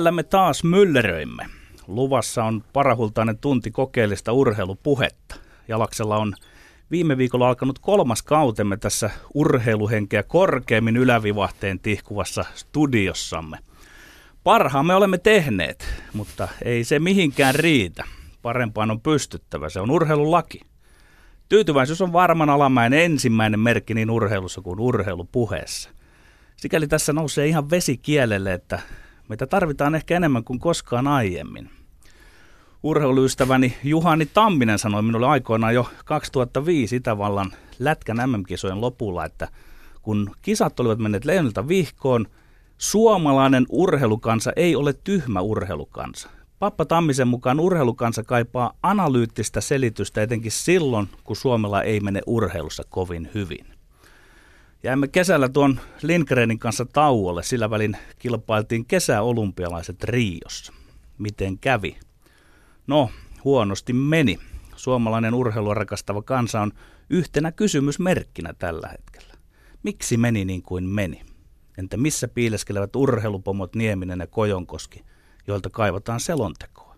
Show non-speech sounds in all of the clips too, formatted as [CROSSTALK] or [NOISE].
Täällä me taas mylleröimme. Luvassa on parahultainen tunti kokeellista urheilupuhetta. Jalaksella on viime viikolla alkanut kolmas kautemme tässä urheiluhenkeä korkeammin ylävivahteen tihkuvassa studiossamme. Parhaamme olemme tehneet, mutta ei se mihinkään riitä. Parempaan on pystyttävä, se on urheilulaki. Tyytyväisyys on varman alamäen ensimmäinen merkki niin urheilussa kuin urheilupuheessa. Sikäli tässä nousee ihan vesi kielelle, että meitä tarvitaan ehkä enemmän kuin koskaan aiemmin. Urheiluystäväni Juhani Tamminen sanoi minulle aikoinaan jo 2005 Itävallan Lätkän MM-kisojen lopulla, että kun kisat olivat menneet leijonilta vihkoon, suomalainen urheilukansa ei ole tyhmä urheilukansa. Pappa Tammisen mukaan urheilukansa kaipaa analyyttistä selitystä etenkin silloin, kun Suomella ei mene urheilussa kovin hyvin. Jäimme kesällä tuon Lindgrenin kanssa tauolle, sillä välin kilpailtiin kesäolympialaiset Riossa. Miten kävi? No, huonosti meni. Suomalainen urheilua rakastava kansa on yhtenä kysymysmerkkinä tällä hetkellä. Miksi meni niin kuin meni? Entä missä piileskelevät urheilupomot Nieminen ja Kojonkoski, joilta kaivataan selontekoa?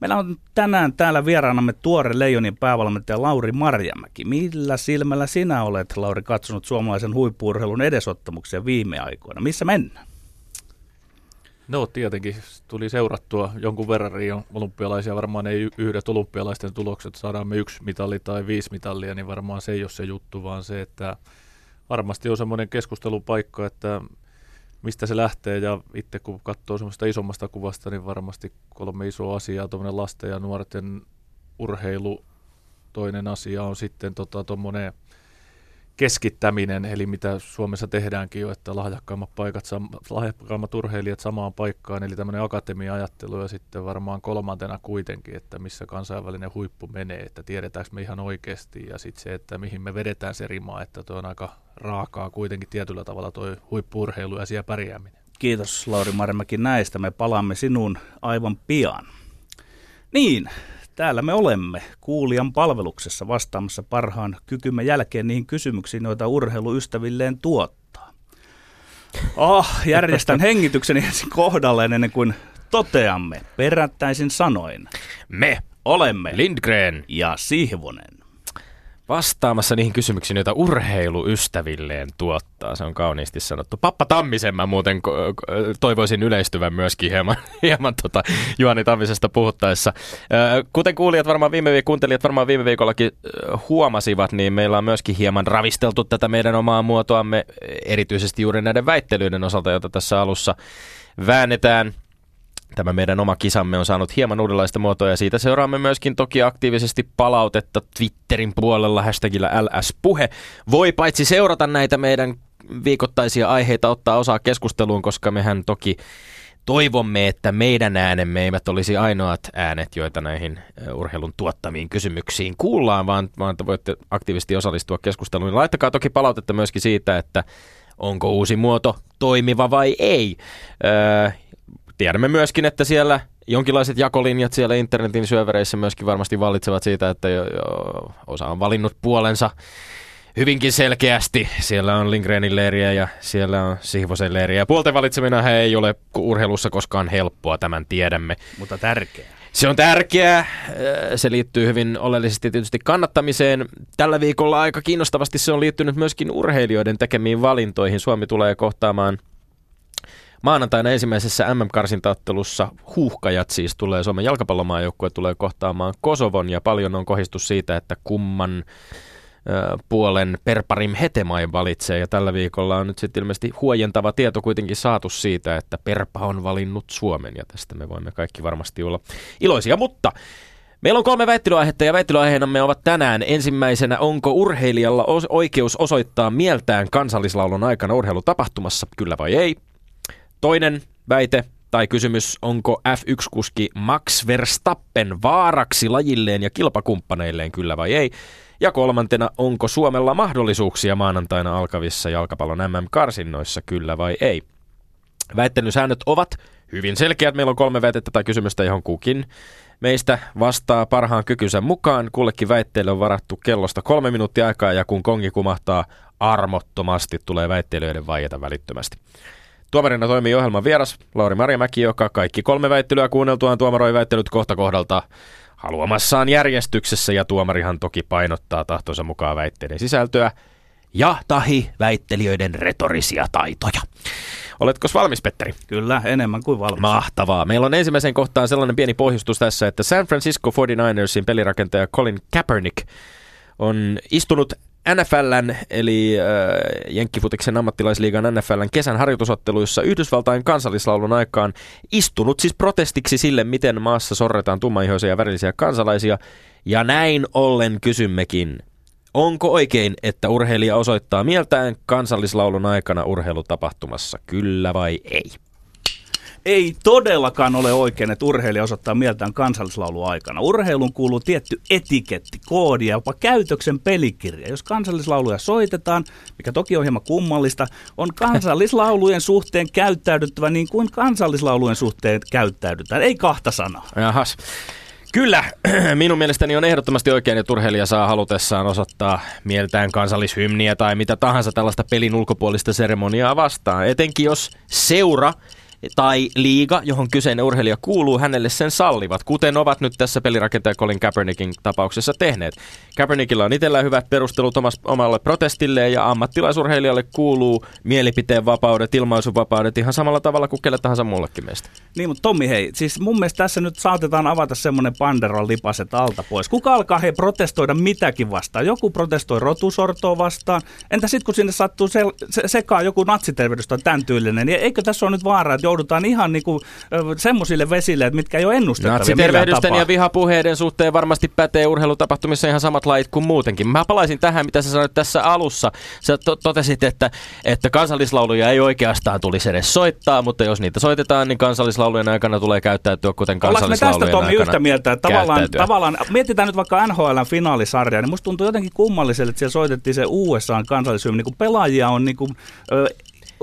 Meillä on tänään täällä vieraanamme tuore Leijonin päävalmentaja Lauri Marjamäki. Millä silmällä sinä olet, Lauri, katsonut suomalaisen huippuurheilun edesottamuksia viime aikoina? Missä mennään? No tietenkin tuli seurattua jonkun verran Rion olympialaisia, varmaan ei yhdet olympialaisten tulokset, saadaan me yksi mitali tai viisi mitalia, niin varmaan se ei ole se juttu, vaan se, että varmasti on semmoinen keskustelupaikka, että mistä se lähtee ja itse kun katsoo semmoista isommasta kuvasta, niin varmasti kolme isoa asiaa, tuommoinen lasten ja nuorten urheilu, toinen asia on sitten tuommoinen tota, keskittäminen, eli mitä Suomessa tehdäänkin jo, että lahjakkaimmat, paikat, lahjakkaimmat urheilijat samaan paikkaan, eli tämmöinen akatemia-ajattelu ja sitten varmaan kolmantena kuitenkin, että missä kansainvälinen huippu menee, että tiedetäänkö me ihan oikeasti ja sitten se, että mihin me vedetään se rima, että tuo on aika raakaa kuitenkin tietyllä tavalla tuo huippuurheilu ja siellä pärjääminen. Kiitos Lauri Marmäki näistä, me palaamme sinuun aivan pian. Niin, Täällä me olemme kuulijan palveluksessa vastaamassa parhaan kykymme jälkeen niihin kysymyksiin, joita urheiluystävilleen tuottaa. Oh, järjestän hengitykseni ensin kohdalleen ennen kuin toteamme perättäisin sanoin. Me olemme Lindgren ja Sihvonen vastaamassa niihin kysymyksiin, joita urheiluystävilleen tuottaa. Se on kauniisti sanottu. Pappa Tammisen mä muuten toivoisin yleistyvän myöskin hieman, [LAUGHS] hieman tota Juhani Tammisesta puhuttaessa. Kuten kuulijat varmaan viime viikolla, kuuntelijat varmaan viime viikollakin huomasivat, niin meillä on myöskin hieman ravisteltu tätä meidän omaa muotoamme, erityisesti juuri näiden väittelyiden osalta, joita tässä alussa väännetään – Tämä meidän oma kisamme on saanut hieman uudenlaista muotoa ja siitä seuraamme myöskin toki aktiivisesti palautetta Twitterin puolella hashtagillä LS-puhe. Voi paitsi seurata näitä meidän viikoittaisia aiheita ottaa osaa keskusteluun, koska mehän toki toivomme, että meidän äänemme eivät olisi ainoat äänet, joita näihin urheilun tuottamiin kysymyksiin kuullaan, vaan, vaan voitte aktiivisesti osallistua keskusteluun. Laittakaa toki palautetta myöskin siitä, että onko uusi muoto toimiva vai ei. Öö, tiedämme myöskin, että siellä jonkinlaiset jakolinjat siellä internetin syövereissä myöskin varmasti vallitsevat siitä, että jo, jo, osa on valinnut puolensa hyvinkin selkeästi. Siellä on Lindgrenin leiriä ja siellä on Sihvosen leiriä. Puolten valitseminen ei ole urheilussa koskaan helppoa, tämän tiedämme. Mutta tärkeää. Se on tärkeää. Äh, se liittyy hyvin oleellisesti tietysti kannattamiseen. Tällä viikolla aika kiinnostavasti se on liittynyt myöskin urheilijoiden tekemiin valintoihin. Suomi tulee kohtaamaan Maanantaina ensimmäisessä MM-karsintaottelussa huuhkajat siis tulee, Suomen jalkapallomaajoukkue tulee kohtaamaan Kosovon ja paljon on kohistus siitä, että kumman puolen Perparim Hetemai valitsee. Ja tällä viikolla on nyt sitten ilmeisesti huojentava tieto kuitenkin saatu siitä, että Perpa on valinnut Suomen ja tästä me voimme kaikki varmasti olla iloisia, mutta Meillä on kolme väittelyaihetta ja väittelyaiheinamme ovat tänään. Ensimmäisenä, onko urheilijalla oikeus osoittaa mieltään kansallislaulun aikana urheilutapahtumassa, kyllä vai ei? Toinen väite tai kysymys, onko F1-kuski Max Verstappen vaaraksi lajilleen ja kilpakumppaneilleen, kyllä vai ei? Ja kolmantena, onko Suomella mahdollisuuksia maanantaina alkavissa jalkapallon MM-karsinnoissa, kyllä vai ei? Väittelysäännöt ovat hyvin selkeät. Meillä on kolme väitettä tai kysymystä, johon kukin meistä vastaa parhaan kykynsä mukaan. Kullekin väitteelle on varattu kellosta kolme minuuttia aikaa ja kun kongi kumahtaa armottomasti, tulee väittelijöiden vaieta välittömästi. Tuomarina toimii ohjelman vieras Lauri Marjamäki, joka kaikki kolme väittelyä kuunneltuaan tuomaroi väittelyt kohta kohdalta haluamassaan järjestyksessä ja tuomarihan toki painottaa tahtonsa mukaan väitteiden sisältöä ja tahi väittelijöiden retorisia taitoja. Oletko valmis, Petteri? Kyllä, enemmän kuin valmis. Mahtavaa. Meillä on ensimmäisen kohtaan sellainen pieni pohjustus tässä, että San Francisco 49ersin pelirakentaja Colin Kaepernick on istunut NFLn eli äh, Jenkkifutiksen ammattilaisliigan NFLn kesän harjoitusotteluissa Yhdysvaltain kansallislaulun aikaan istunut siis protestiksi sille, miten maassa sorretaan tummaihoisia ja värillisiä kansalaisia. Ja näin ollen kysymmekin, onko oikein, että urheilija osoittaa mieltään kansallislaulun aikana urheilutapahtumassa, kyllä vai ei? Ei todellakaan ole oikein, että urheilija osoittaa mieltään kansallislaulu aikana. Urheilun kuuluu tietty etiketti, koodi ja jopa käytöksen pelikirja. Jos kansallislauluja soitetaan, mikä toki on hieman kummallista, on kansallislaulujen [LAUGHS] suhteen käyttäydyttävä niin kuin kansallislaulujen suhteen käyttäydytään. Ei kahta sanaa. Jahas. Kyllä, [CLEARS THROAT] minun mielestäni on ehdottomasti oikein, että urheilija saa halutessaan osoittaa mieltään kansallishymniä tai mitä tahansa tällaista pelin ulkopuolista seremoniaa vastaan. Etenkin jos seura tai liiga, johon kyseinen urheilija kuuluu, hänelle sen sallivat, kuten ovat nyt tässä pelirakentaja Colin Kaepernickin tapauksessa tehneet. Kaepernickilla on itsellään hyvät perustelut omalle protestilleen ja ammattilaisurheilijalle kuuluu mielipiteen vapaudet, ilmaisuvapaudet ihan samalla tavalla kuin kelle tahansa muullekin meistä. Niin, mutta Tommi, hei, siis mun mielestä tässä nyt saatetaan avata semmoinen panderon lipaset alta pois. Kuka alkaa he protestoida mitäkin vastaan? Joku protestoi rotusortoa vastaan. Entä sitten kun sinne sattuu se, se, sekaan joku natsiterveydys tai tämän tyylinen, niin eikö tässä ole nyt vaara, että joudutaan ihan niinku, semmoisille vesille, että mitkä ei ole ennustettavia Natsitervehdysten ja vihapuheiden suhteen varmasti pätee urheilutapahtumissa ihan samat lait kuin muutenkin. Mä palaisin tähän, mitä sä sanoit tässä alussa. Sä to- totesit, että, että kansallislauluja ei oikeastaan tulisi edes soittaa, mutta jos niitä soitetaan, niin kansallislaulujen aikana tulee käyttäytyä kuten kansallislaulujen me tästä Tommi yhtä mieltä, että tavallaan, tavallaan, mietitään nyt vaikka NHL finaalisarja, niin musta tuntuu jotenkin kummalliselle, että siellä soitettiin se USA kansallishymy, niin kun pelaajia on niin kuin, ö,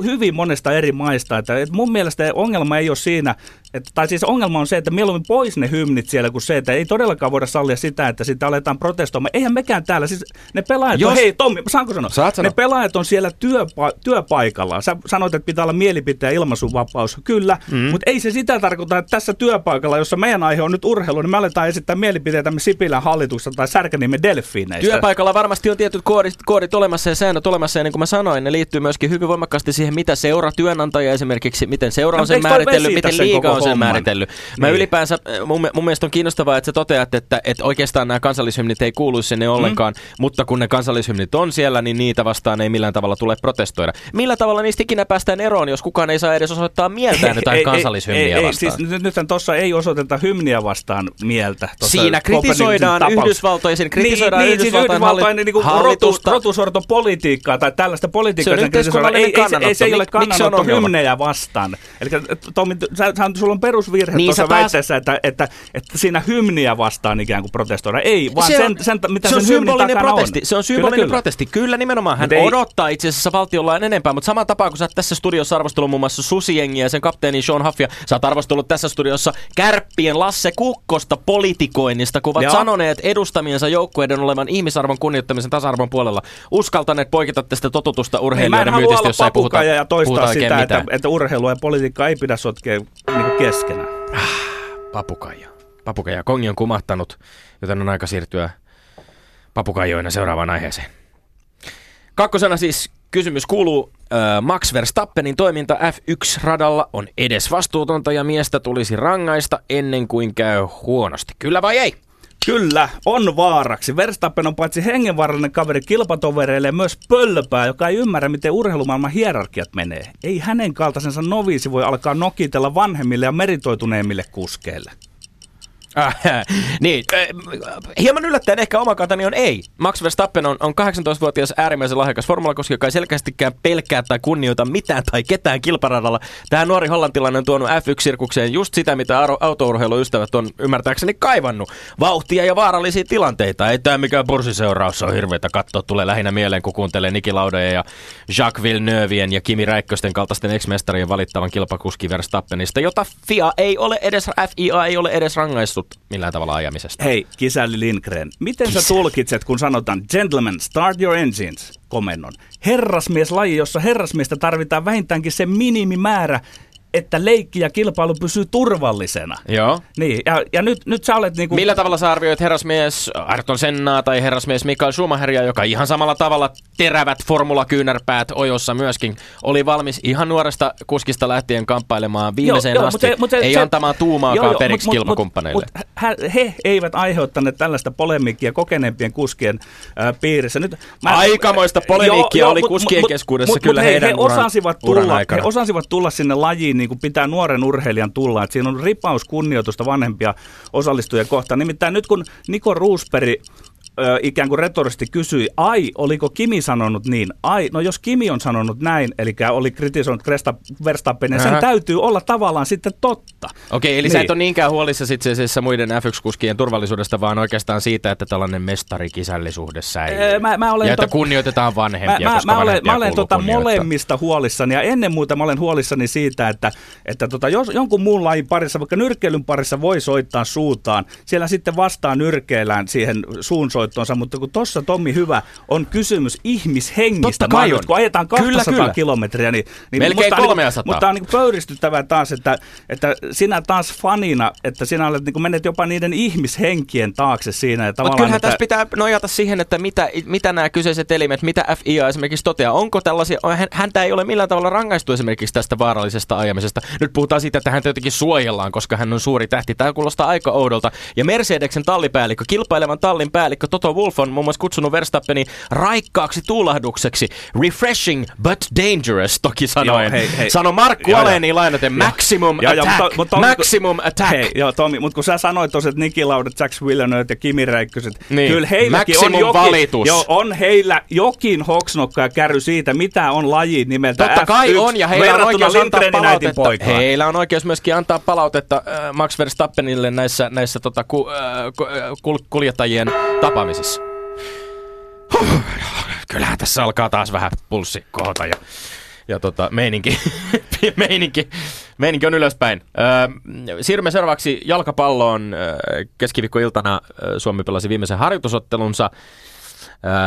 hyvin monesta eri maista. Että, mun mielestä ongelma ei ole siinä, että, tai siis ongelma on se, että mieluummin pois ne hymnit siellä kuin se, että ei todellakaan voida sallia sitä, että sitä aletaan protestoimaan. Eihän mekään täällä, siis ne pelaajat Jos... on, hei Tommi, saanko sanoa? Saat sanoa. Ne pelaajat on siellä työpa- työpaikalla. Sä sanoit, että pitää olla mielipiteen ilmaisuvapaus. Kyllä, mm. mutta ei se sitä tarkoita, että tässä työpaikalla, jossa meidän aihe on nyt urheilu, niin me aletaan esittää mielipiteitä me Sipilän hallituksesta tai Särkänimen delfiineistä. Työpaikalla varmasti on tietyt koodit, koodit olemassa ja säännöt olemassa, ja niin kuin mä sanoin, ne liittyy myöskin hyvin voimakkaasti siihen, mitä seura työnantaja esimerkiksi, miten seura on no, sen määritellyt, miten liiga on sen määritellyt. Mä niin. ylipäänsä, mun, mun mielestä on kiinnostavaa, että sä toteat, että, että oikeastaan nämä kansallishymnit ei kuulu sinne ollenkaan, mm. mutta kun ne kansallishymnit on siellä, niin niitä vastaan ei millään tavalla tule protestoida. Millä tavalla niistä ikinä päästään eroon, jos kukaan ei saa edes osoittaa mieltään [LAUGHS] jotain ei, kansallishymniä ei, vastaan? Ei, siis nythän tuossa ei osoiteta hymniä vastaan mieltä. Siinä kritisoidaan Yhdysvaltojen, siinä kritisoidaan niin, Yhdysvaltain, niin, siis Yhdysvaltain niin, hallitusta. rotusortopolitiikkaa tai tällaista politiikkaa. Se on yhteiskunnallinen ei, ei, ei, se ei ole kannanotto hymnejä vastaan. Eli Tommi, sä, sä, sulla on perusvirhe niin, tuossa taas... väitteessä, että, että, että siinä hymniä vastaan ikään kuin protestoida. Ei, vaan se on, sen, sen, mitä se on sen symbolinen protesti. On. Se on symbolinen kyllä, protesti. Kyllä nimenomaan. Hän ei... odottaa itse asiassa valtiollain enempää, mutta saman tapaan kun sä oot tässä studiossa arvostellut muun muassa Susiengiä ja sen kapteeni Sean Huffia, sä oot arvostellut tässä studiossa kärppien Lasse Kukkosta politikoinnista, kun ovat sanoneet edustamiensa joukkueiden olevan ihmisarvon kunnioittamisen tasa-arvon puolella. Uskaltaneet poiketa tästä totutusta urheilijoiden myytistä, jossa ei puhuta, ja toistaa puhuta sitä, että, että urheilua ja politiikkaa ei pidä sotkea niin keskenään. Ah, papukaija. Papukaija. Kongi on kumahtanut, joten on aika siirtyä papukaijoina seuraavaan aiheeseen. Kakkosena siis kysymys kuuluu, äh, Max Verstappenin toiminta F1-radalla on edes vastuutonta ja miestä tulisi rangaista ennen kuin käy huonosti. Kyllä vai ei? Kyllä, on vaaraksi. Verstappen on paitsi hengenvaarallinen kaveri kilpatovereille myös pölpää, joka ei ymmärrä, miten urheilumaailman hierarkiat menee. Ei hänen kaltaisensa noviisi voi alkaa nokitella vanhemmille ja meritoituneemmille kuskeille. [LAUGHS] Niin, äh, hieman yllättäen ehkä oma kantani on ei. Max Verstappen on, on 18-vuotias äärimmäisen lahjakas formulakoski, joka ei selkeästikään pelkää tai kunnioita mitään tai ketään kilparadalla. Tämä nuori hollantilainen on tuonut F1-sirkukseen just sitä, mitä autourheiluystävät on ymmärtääkseni kaivannut. Vauhtia ja vaarallisia tilanteita. Ei tämä mikään bursiseuraus on hirveätä katsoa. Tulee lähinnä mieleen, kun kuuntelee Niki Laudeja ja Jacques Villeneuveien ja Kimi Räikkösten kaltaisten ex-mestarien valittavan kilpakuski Verstappenista, jota FIA ei ole edes, FIA ei ole edes rangaissut innostut millään tavalla ajamisesta. Hei, kisälli Lindgren, miten sä tulkitset, kun sanotaan gentlemen, start your engines, komennon? Herrasmieslaji, jossa herrasmiestä tarvitaan vähintäänkin se minimimäärä, että leikki ja kilpailu pysyy turvallisena. Joo. Niin, ja, ja nyt, nyt sä olet niinku... Millä tavalla sä arvioit herrasmies Arton Sennaa tai herrasmies Mikael Schumacheria, joka ihan samalla tavalla terävät formulakyynärpäät ojossa myöskin oli valmis ihan nuoresta kuskista lähtien kamppailemaan viimeiseen Joo, joo, asti, mutta mutta ei se- antamaan tuumaakaan Joo, joo, periksi mut- kilpakumppaneille. mut hä- he eivät aiheuttaneet tällaista polemiikkia kokeneempien kuskien äh, piirissä. Nyt, Aikamoista polemiikkia oli kuskien keskuudessa kyllä hei, heidän he uran- osasivat, tulla, he osasivat tulla sinne lajiin, niin kuin pitää nuoren urheilijan tulla. Et siinä on ripaus kunnioitusta vanhempia osallistujia kohtaan. Nimittäin nyt kun Niko Roosberg ö, ikään kuin retoristi kysyi, ai, oliko Kimi sanonut niin? Ai, no jos Kimi on sanonut näin, eli oli kritisoinut Kresta Verstappenia, sen täytyy olla tavallaan sitten totta. Okei, eli sä Niin. et ole niinkään huolissa itse asiassa muiden F1-kuskien turvallisuudesta, vaan oikeastaan siitä, että tällainen mestarikisällisuhde säilyy. Mä- mä olen ja että tot- kunnioitetaan vanhempia, Mä, mä, koska mä olen, vanhempia mä olen tota molemmista huolissani ja ennen muuta mä olen huolissani siitä, että, että tota, jos jonkun muun lajin parissa, vaikka nyrkkeilyn parissa voi soittaa suutaan, siellä sitten vastaan nyrkeillään siihen suunsoittonsa, mutta kun tuossa Tommi Hyvä on kysymys ihmishengistä, Totta kai on. kun ajetaan Kyllä, 200 kyllä. kilometriä, niin, niin Melkein musta on 300. Niin, mutta on niin pöyristyttävää taas, että, että sinä taas fanina, että sinä olet, niin menet jopa niiden ihmishenkien taakse siinä. Ja Mutta kyllähän että, tässä pitää nojata siihen, että mitä, mitä nämä kyseiset elimet, mitä FIA esimerkiksi toteaa. Onko tällaisia, hän- häntä ei ole millään tavalla rangaistu esimerkiksi tästä vaarallisesta ajamisesta. Nyt puhutaan siitä, että häntä jotenkin suojellaan, koska hän on suuri tähti. Tämä kuulostaa aika oudolta. Ja Mercedeksen tallipäällikkö, kilpailevan tallin päällikkö Toto Wolff on muun muassa kutsunut Verstappeni raikkaaksi tuulahdukseksi. Refreshing but dangerous, toki sanoen. Joo, hei, hei. Sano Markku Joo, joo. Aleni lainaten, maximum Joo, joo, attack, mutta- mutta Tommi, kun- maximum attack. Hei, joo, Tomi, mutta kun sä sanoit että Niki Laudet, Jack Villeneuve ja Kimi Räikköset, Niin. kyllä heilläkin on Maximum jokin, valitus. joo, on heillä jokin hoksnokka ja käry siitä, mitä on laji nimeltä Totta kai F1 on, ja heillä on oikeus antaa palautetta. Heillä on oikeus myöskin antaa palautetta äh, Max Verstappenille näissä, näissä tota, ku, äh, ku- äh, kul- kuljettajien tapaamisissa. Kyllähän tässä alkaa taas vähän pulssi kohota ja, ja tota, meininki, [LAUGHS] meininki, meininki on ylöspäin. Siirrymme seuraavaksi jalkapalloon. Keskiviikkoiltana Suomi pelasi viimeisen harjoitusottelunsa.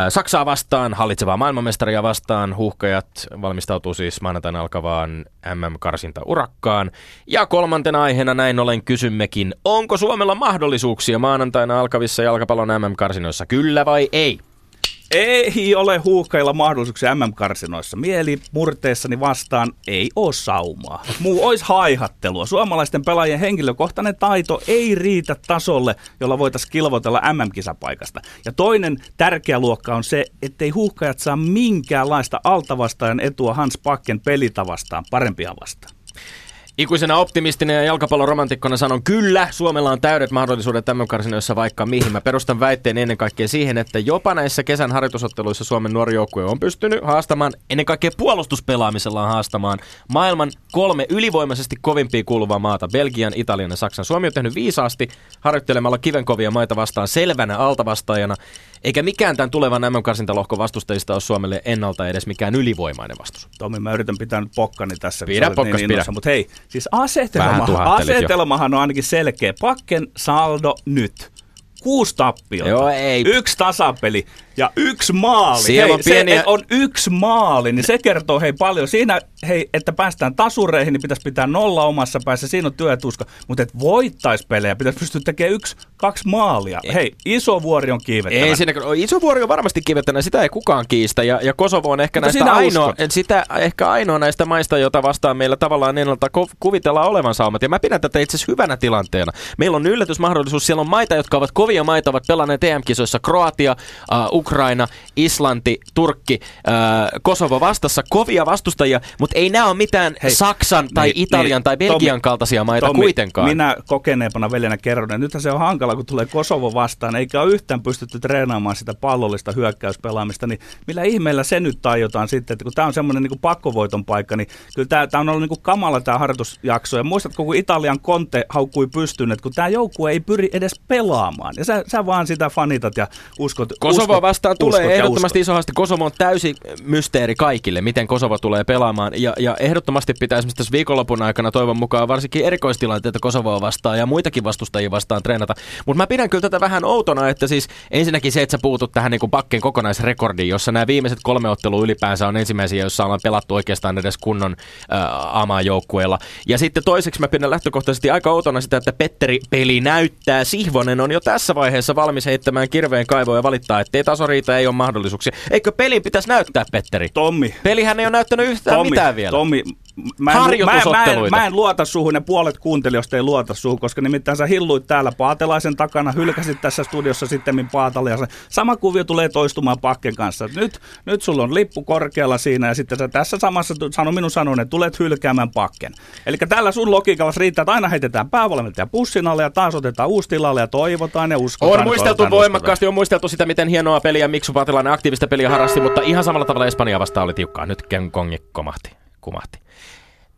Saksaa vastaan, hallitsevaa maailmanmestaria vastaan, huuhkajat valmistautuu siis maanantaina alkavaan MM-karsinta-urakkaan. Ja kolmantena aiheena näin ollen kysymmekin, onko Suomella mahdollisuuksia maanantaina alkavissa jalkapallon MM-karsinoissa, kyllä vai ei? Ei ole huuhkailla mahdollisuuksia MM-karsinoissa. Mieli murteessani vastaan ei ole saumaa. Muu olisi haihattelua. Suomalaisten pelaajien henkilökohtainen taito ei riitä tasolle, jolla voitaisiin kilvotella MM-kisapaikasta. Ja toinen tärkeä luokka on se, ettei huuhkajat saa minkäänlaista altavastaajan etua Hans Pakken pelitavastaan parempia vastaan. Ikuisena optimistinen ja jalkapalloromantikkona sanon kyllä, Suomella on täydet mahdollisuudet tämän karsinoissa vaikka mihin. Mä perustan väitteen ennen kaikkea siihen, että jopa näissä kesän harjoitusotteluissa Suomen nuori joukkue on pystynyt haastamaan, ennen kaikkea puolustuspelaamisellaan haastamaan maailman kolme ylivoimaisesti kovimpia kuuluvaa maata, Belgian, Italian ja Saksan. Suomi on tehnyt viisaasti harjoittelemalla kivenkovia maita vastaan selvänä altavastaajana, eikä mikään tämän tulevan MM-karsintalohkon vastustajista ole Suomelle ennalta edes mikään ylivoimainen vastus. Tomi, mä yritän pitää nyt pokkani tässä. Pidä olet pokkas, pidä. innossa. Mutta hei, siis asetelma, tuhattelit jo. asetelmahan on ainakin selkeä. Pakken saldo nyt. Kuusi tappiota, Joo, ei. yksi tasapeli ja yksi maali. Siellä hei, on pieniä- Se on yksi maali, niin se kertoo hei paljon. Siinä, hei, että päästään tasureihin, niin pitäisi pitää nolla omassa päässä. Siinä on työ ja tuska. Mutta et voittais pelejä, pitäisi pystyä tekemään yksi, kaksi maalia. Hei, iso vuori on kiivettävä. Ei siinä, iso vuori on varmasti kivettänyt, sitä ei kukaan kiistä. Ja, ja Kosovo on ehkä Mutta näistä ainoa, uskot. sitä, ehkä ainoa näistä maista, jota vastaan meillä tavallaan ennalta ko- kuvitellaan olevan saumat. Ja mä pidän tätä itse asiassa hyvänä tilanteena. Meillä on yllätysmahdollisuus, siellä on maita, jotka ovat kovia maita, ovat pelanneet EM-kisoissa. Kroatia, uh, Ukraina, Islanti, Turkki, uh, Kosovo vastassa. Kovia vastustajia, mutta ei nämä ole mitään Hei, Saksan tai niin, Italian niin, tai Belgian Tommi, kaltaisia maita Tommi, kuitenkaan. Minä kokeneempana veljenä kerron, että nythän se on hankala, kun tulee Kosovo vastaan, eikä ole yhtään pystytty treenaamaan sitä pallollista hyökkäyspelaamista, niin millä ihmeellä se nyt tajutaan sitten, että kun tämä on semmoinen niin pakkovoiton paikka, niin kyllä tämä, tämä on ollut niin kuin kamala tämä harjoitusjakso, ja muistatko, kun Italian Conte haukkui pystyyn, että kun tämä joukkue ei pyri edes pelaamaan, ja sä, sä vaan sitä fanitat ja uskot, Kosovoa uskot vastaan tulee uskot ehdottomasti uskot. iso haaste. Kosovo on täysi mysteeri kaikille, miten Kosovo tulee pelaamaan. Ja, ja ehdottomasti pitää esimerkiksi tässä viikonlopun aikana toivon mukaan varsinkin erikoistilanteita Kosovoa vastaan ja muitakin vastustajia vastaan treenata. Mutta mä pidän kyllä tätä vähän outona, että siis ensinnäkin se, että sä puutut tähän niin pakken kokonaisrekordiin, jossa nämä viimeiset kolme ottelua ylipäänsä on ensimmäisiä, joissa ollaan pelattu oikeastaan edes kunnon äh, AMA-joukkueella. Ja sitten toiseksi mä pidän lähtökohtaisesti aika outona sitä, että Petteri peli näyttää. Sihvonen on jo tässä vaiheessa valmis heittämään kirveen kaivoon ja valittaa, ettei taso riitä, ei ole mahdollisuuksia. Eikö pelin pitäisi näyttää, Petteri? Tommi, Pelihän ei ole näyttänyt yhtään Tommi, mitään vielä. Tommi, mä en, mä, mä, en, mä en luota suhun, ne puolet kuuntelijoista ei luota suhun, koska nimittäin sä hilluit täällä Paatelaisen takana, hylkäsit tässä studiossa sitten se sama kuvio tulee toistumaan Pakken kanssa. Nyt, nyt sulla on lippu korkealla siinä ja sitten sä tässä samassa, sano minun sanon, että tulet hylkäämään Pakken. Eli tällä sun logiikalla riittää, että aina heitetään päävalmentaja pussin alle ja taas otetaan uusi tilalle ja toivotaan ja uskotaan. On muisteltu voimakkaasti, on muisteltu sitä, miten hienoa peliä Miksu Paatilainen aktiivista peliä harrasti, mutta ihan samalla tavalla Espanja vastaan oli tiukkaa. Nyt kongi komahti, kumahti.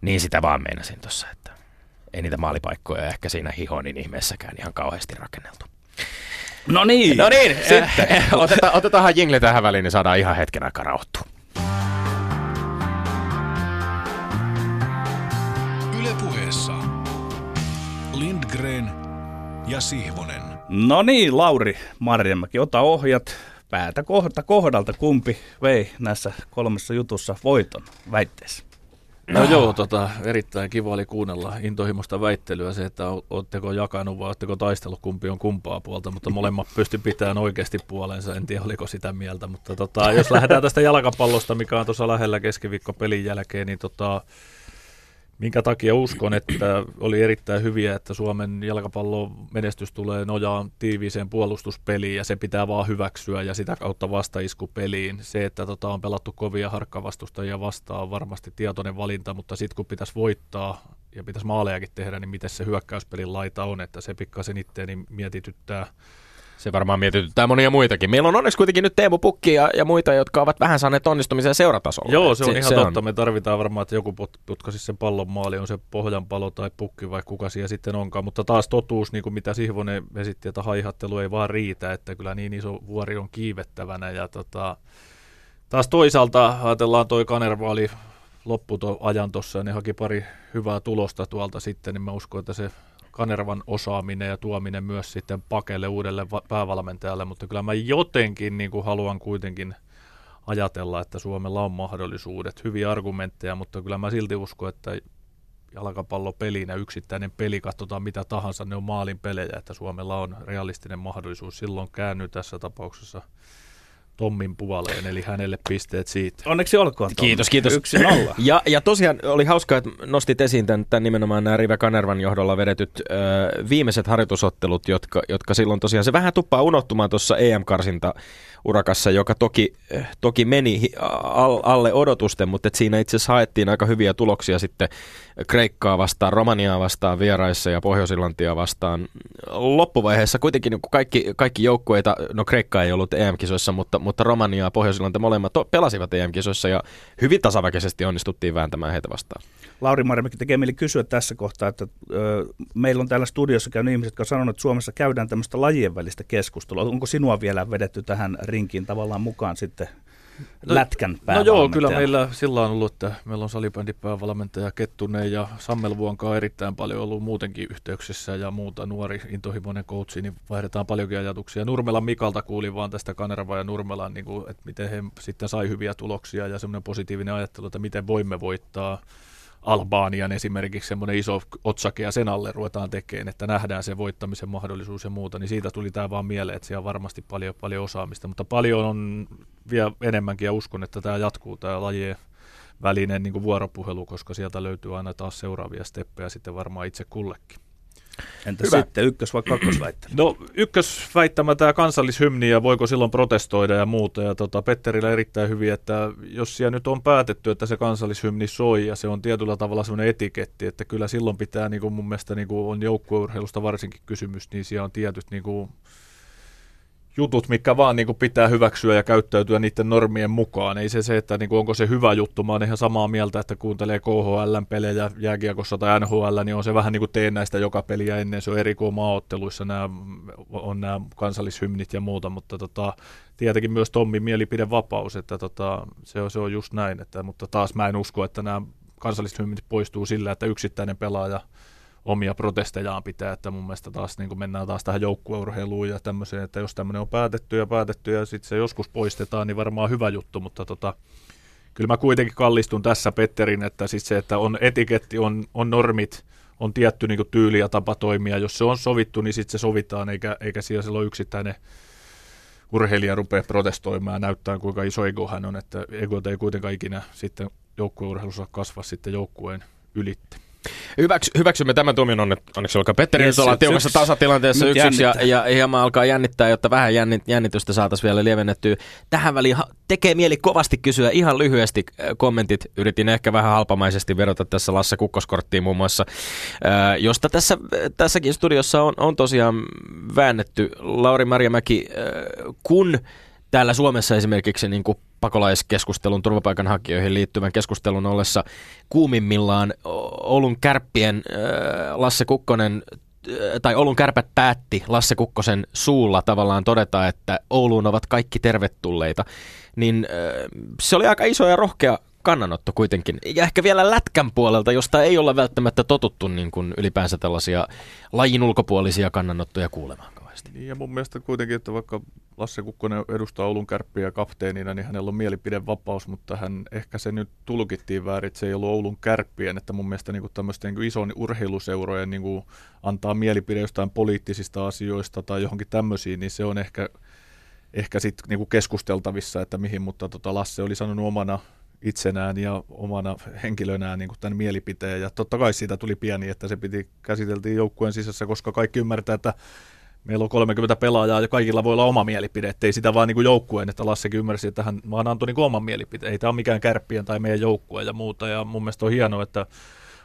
Niin sitä vaan meinasin tuossa, että ei niitä maalipaikkoja ehkä siinä Hihonin ihmeessäkään ihan kauheasti rakenneltu. No niin. No niin, [LAUGHS] sitten. Oteta, otetaanhan jingle tähän väliin, niin saadaan ihan hetken aikaa rauhoittua. Yle puheessa. Lindgren ja Sihvonen. No niin, Lauri Marjamäki, ota ohjat päätä kohta kohdalta. Kumpi vei näissä kolmessa jutussa voiton väitteessä? No joo, tota, erittäin kiva oli kuunnella intohimoista väittelyä se, että o- ootteko jakanut vai ootteko taistellut kumpi on kumpaa puolta, mutta molemmat pysty pitämään oikeasti puolensa, en tiedä oliko sitä mieltä, mutta tota, jos lähdetään tästä jalkapallosta, mikä on tuossa lähellä keskiviikko pelin jälkeen, niin tota, minkä takia uskon, että oli erittäin hyviä, että Suomen jalkapallon menestys tulee nojaan tiiviiseen puolustuspeliin ja se pitää vaan hyväksyä ja sitä kautta vastaisku peliin. Se, että tota, on pelattu kovia harkkavastustajia vastaan on varmasti tietoinen valinta, mutta sitten kun pitäisi voittaa ja pitäisi maalejakin tehdä, niin miten se hyökkäyspelin laita on, että se pikkasen itteeni mietityttää. Se varmaan mietityttää monia muitakin. Meillä on onneksi kuitenkin nyt Teemu Pukki ja, ja muita, jotka ovat vähän saaneet onnistumisen seuratasolla. Joo, se on ihan se totta. On. Me tarvitaan varmaan, että joku put- putkaisi sen pallon maali, on se pohjanpalo tai pukki vai kuka siellä sitten onkaan. Mutta taas totuus, niin kuin mitä Sihvonen esitti, että haihattelu ei vaan riitä, että kyllä niin iso vuori on kiivettävänä. Ja tota, taas toisaalta ajatellaan toi Kanerva oli loppu tuon ajan tuossa ja ne haki pari hyvää tulosta tuolta sitten, niin mä uskon, että se Kanervan osaaminen ja tuominen myös sitten pakelle uudelle va- päävalmentajalle, mutta kyllä mä jotenkin niin kuin haluan kuitenkin ajatella, että Suomella on mahdollisuudet, hyviä argumentteja, mutta kyllä mä silti uskon, että jalkapallopelinä yksittäinen peli, katsotaan mitä tahansa, ne on maalin pelejä, että Suomella on realistinen mahdollisuus. Silloin käänny tässä tapauksessa Tommin puoleen, eli hänelle pisteet siitä. Onneksi olkoon. Tommi. Kiitos, kiitos. Yksi nolla. Ja, ja tosiaan oli hauskaa, että nostit esiin tämän, tämän nimenomaan nämä Rive Kanervan johdolla vedetyt ö, viimeiset harjoitusottelut, jotka, jotka silloin tosiaan, se vähän tuppaa unohtumaan tuossa EM-karsinta urakassa, joka toki, toki meni alle odotusten, mutta siinä itse asiassa haettiin aika hyviä tuloksia sitten Kreikkaa vastaan, Romaniaa vastaan vieraissa ja Pohjois-Irlantia vastaan. Loppuvaiheessa kuitenkin niin kaikki, kaikki joukkueita, no Kreikka ei ollut EM-kisoissa, mutta, mutta Romania ja Pohjois-Irlanti molemmat pelasivat EM-kisoissa ja hyvin tasaväkisesti onnistuttiin vääntämään heitä vastaan. Lauri Marjamäki tekee mieli kysyä tässä kohtaa, että ö, meillä on täällä studiossa käynyt ihmiset, jotka on sanonut, että Suomessa käydään tämmöistä lajien välistä keskustelua. Onko sinua vielä vedetty tähän rinkiin tavallaan mukaan sitten No- lätkän No joo, kyllä meillä sillä on ollut, että meillä on salibändipäävalmentaja Kettunen ja Sammel Vuonka on erittäin paljon ollut muutenkin yhteyksissä ja muuta. Nuori intohimoinen coachi, niin vaihdetaan paljonkin ajatuksia. Nurmelan Mikalta kuulin vaan tästä Kanerva ja Nurmelan, niin kuin, että miten he sitten sai hyviä tuloksia ja semmoinen positiivinen ajattelu, että miten voimme voittaa Albanian esimerkiksi semmoinen iso otsake ja sen alle ruvetaan tekemään, että nähdään se voittamisen mahdollisuus ja muuta, niin siitä tuli tämä vaan mieleen, että siellä on varmasti paljon, paljon osaamista, mutta paljon on vielä enemmänkin ja uskon, että tämä jatkuu tämä lajien välinen niin vuoropuhelu, koska sieltä löytyy aina taas seuraavia steppejä sitten varmaan itse kullekin. Entä Hyvä. sitten ykkös- vai kakkosväittely? No ykkösväittämä tämä kansallishymni ja voiko silloin protestoida ja muuta. Ja tota, Petterillä erittäin hyvin, että jos siellä nyt on päätetty, että se kansallishymni soi ja se on tietyllä tavalla sellainen etiketti, että kyllä silloin pitää niin kuin mun mielestä niin kuin on joukkueurheilusta varsinkin kysymys, niin siellä on tietyt niin kuin jutut, mikä vaan niin kuin pitää hyväksyä ja käyttäytyä niiden normien mukaan. Ei se se, että niin kuin onko se hyvä juttu. Mä oon ihan samaa mieltä, että kuuntelee KHL-pelejä jääkiekossa tai NHL, niin on se vähän niin kuin teen näistä joka peliä ennen. Se on eri kuin maaotteluissa nämä, on nämä kansallishymnit ja muuta, mutta tota, tietenkin myös Tommin mielipidevapaus, että tota, se, on, se on just näin. Että, mutta taas mä en usko, että nämä kansallishymnit poistuu sillä, että yksittäinen pelaaja – omia protestejaan pitää, että mun mielestä taas niin kuin mennään taas tähän joukkueurheiluun ja tämmöiseen, että jos tämmöinen on päätetty ja päätetty ja sitten se joskus poistetaan, niin varmaan hyvä juttu, mutta tota, kyllä mä kuitenkin kallistun tässä Petterin, että siis se, että on etiketti, on, on normit, on tietty niin kuin tyyli ja tapa toimia, jos se on sovittu, niin sitten se sovitaan, eikä, eikä siellä silloin yksittäinen urheilija rupeaa protestoimaan ja näyttää, kuinka iso ego hän on, että ego ei kuitenkaan ikinä sitten joukkueurheilussa kasva sitten joukkueen ylitte. Hyväksy, hyväksymme tämän tuomion onne, onneksi olkaa Petteri. Yes, nyt ollaan tiukassa tasatilanteessa yksi, yksi ja, ja hieman alkaa jännittää, jotta vähän jännitystä saataisiin vielä lievennettyä. Tähän väliin tekee mieli kovasti kysyä ihan lyhyesti äh, kommentit. Yritin ehkä vähän halpamaisesti verota tässä Lasse Kukkoskorttiin muun muassa, äh, josta tässä, tässäkin studiossa on, on tosiaan väännetty. Lauri Marjamäki, äh, kun täällä Suomessa esimerkiksi niin kuin pakolaiskeskustelun turvapaikanhakijoihin liittyvän keskustelun ollessa kuumimmillaan Oulun kärppien Lasse Kukkonen tai Oulun kärpät päätti Lasse Kukkosen suulla tavallaan todeta, että Ouluun ovat kaikki tervetulleita, niin se oli aika iso ja rohkea kannanotto kuitenkin. Ja ehkä vielä lätkän puolelta, josta ei olla välttämättä totuttu niin kuin ylipäänsä tällaisia lajin ulkopuolisia kannanottoja kuulemaan kauheasti. Niin ja mun mielestä kuitenkin, että vaikka Lasse Kukkonen edustaa Oulun kärppiä kapteenina, niin hänellä on mielipidevapaus, mutta hän ehkä se nyt tulkittiin väärin, että se ei ollut Oulun kärppien, että mun mielestä niin tämmöisten niin ison urheiluseurojen niin kuin antaa mielipide jostain poliittisista asioista tai johonkin tämmöisiin, niin se on ehkä, ehkä sitten niin keskusteltavissa, että mihin, mutta tota Lasse oli sanonut omana itsenään ja omana henkilönään niin kuin tämän mielipiteen. Ja totta kai siitä tuli pieni, että se piti käsiteltiin joukkueen sisässä, koska kaikki ymmärtää, että meillä on 30 pelaajaa ja kaikilla voi olla oma mielipide, ettei sitä vaan niin joukkueen, että Lassekin ymmärsi, että hän vaan antoi niin oman mielipiteen. Ei tämä ole mikään kärppien tai meidän joukkue ja muuta ja mun mielestä on hienoa, että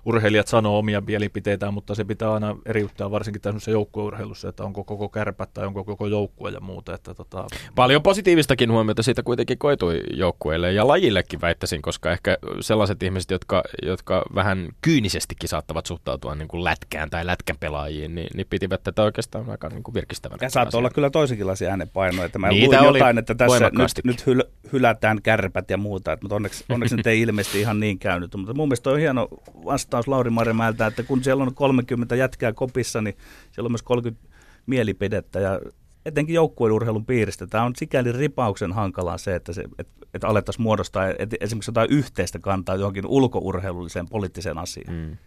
urheilijat sanoo omia mielipiteitään, mutta se pitää aina eriyttää varsinkin tässä joukkueurheilussa, että onko koko kärpät tai onko koko joukkue ja muuta. Että tota... Paljon positiivistakin huomiota siitä kuitenkin koitui joukkueelle ja lajillekin väittäisin, koska ehkä sellaiset ihmiset, jotka, jotka vähän kyynisestikin saattavat suhtautua niin kuin lätkään tai lätkän pelaajiin, niin, niin pitivät tätä oikeastaan aika niin kuin virkistävänä. Ja saattoi olla kyllä toisenkinlaisia äänenpainoja, että mä Niitä luin jotain, että tässä nyt, nyt hyl, hylätään kärpät ja muuta, että, mutta onneksi, onneksi nyt ei ilmeisesti ihan niin käynyt, mutta mun mielestä on hieno vasta vastaus Lauri Marjamäeltä, että kun siellä on 30 jätkää kopissa, niin siellä on myös 30 mielipidettä ja etenkin joukkueurheilun piiristä. Tämä on sikäli ripauksen hankalaa se, että, se, että, että alettaisiin muodostaa että esimerkiksi jotain yhteistä kantaa johonkin ulkourheilulliseen poliittiseen asiaan. Mm.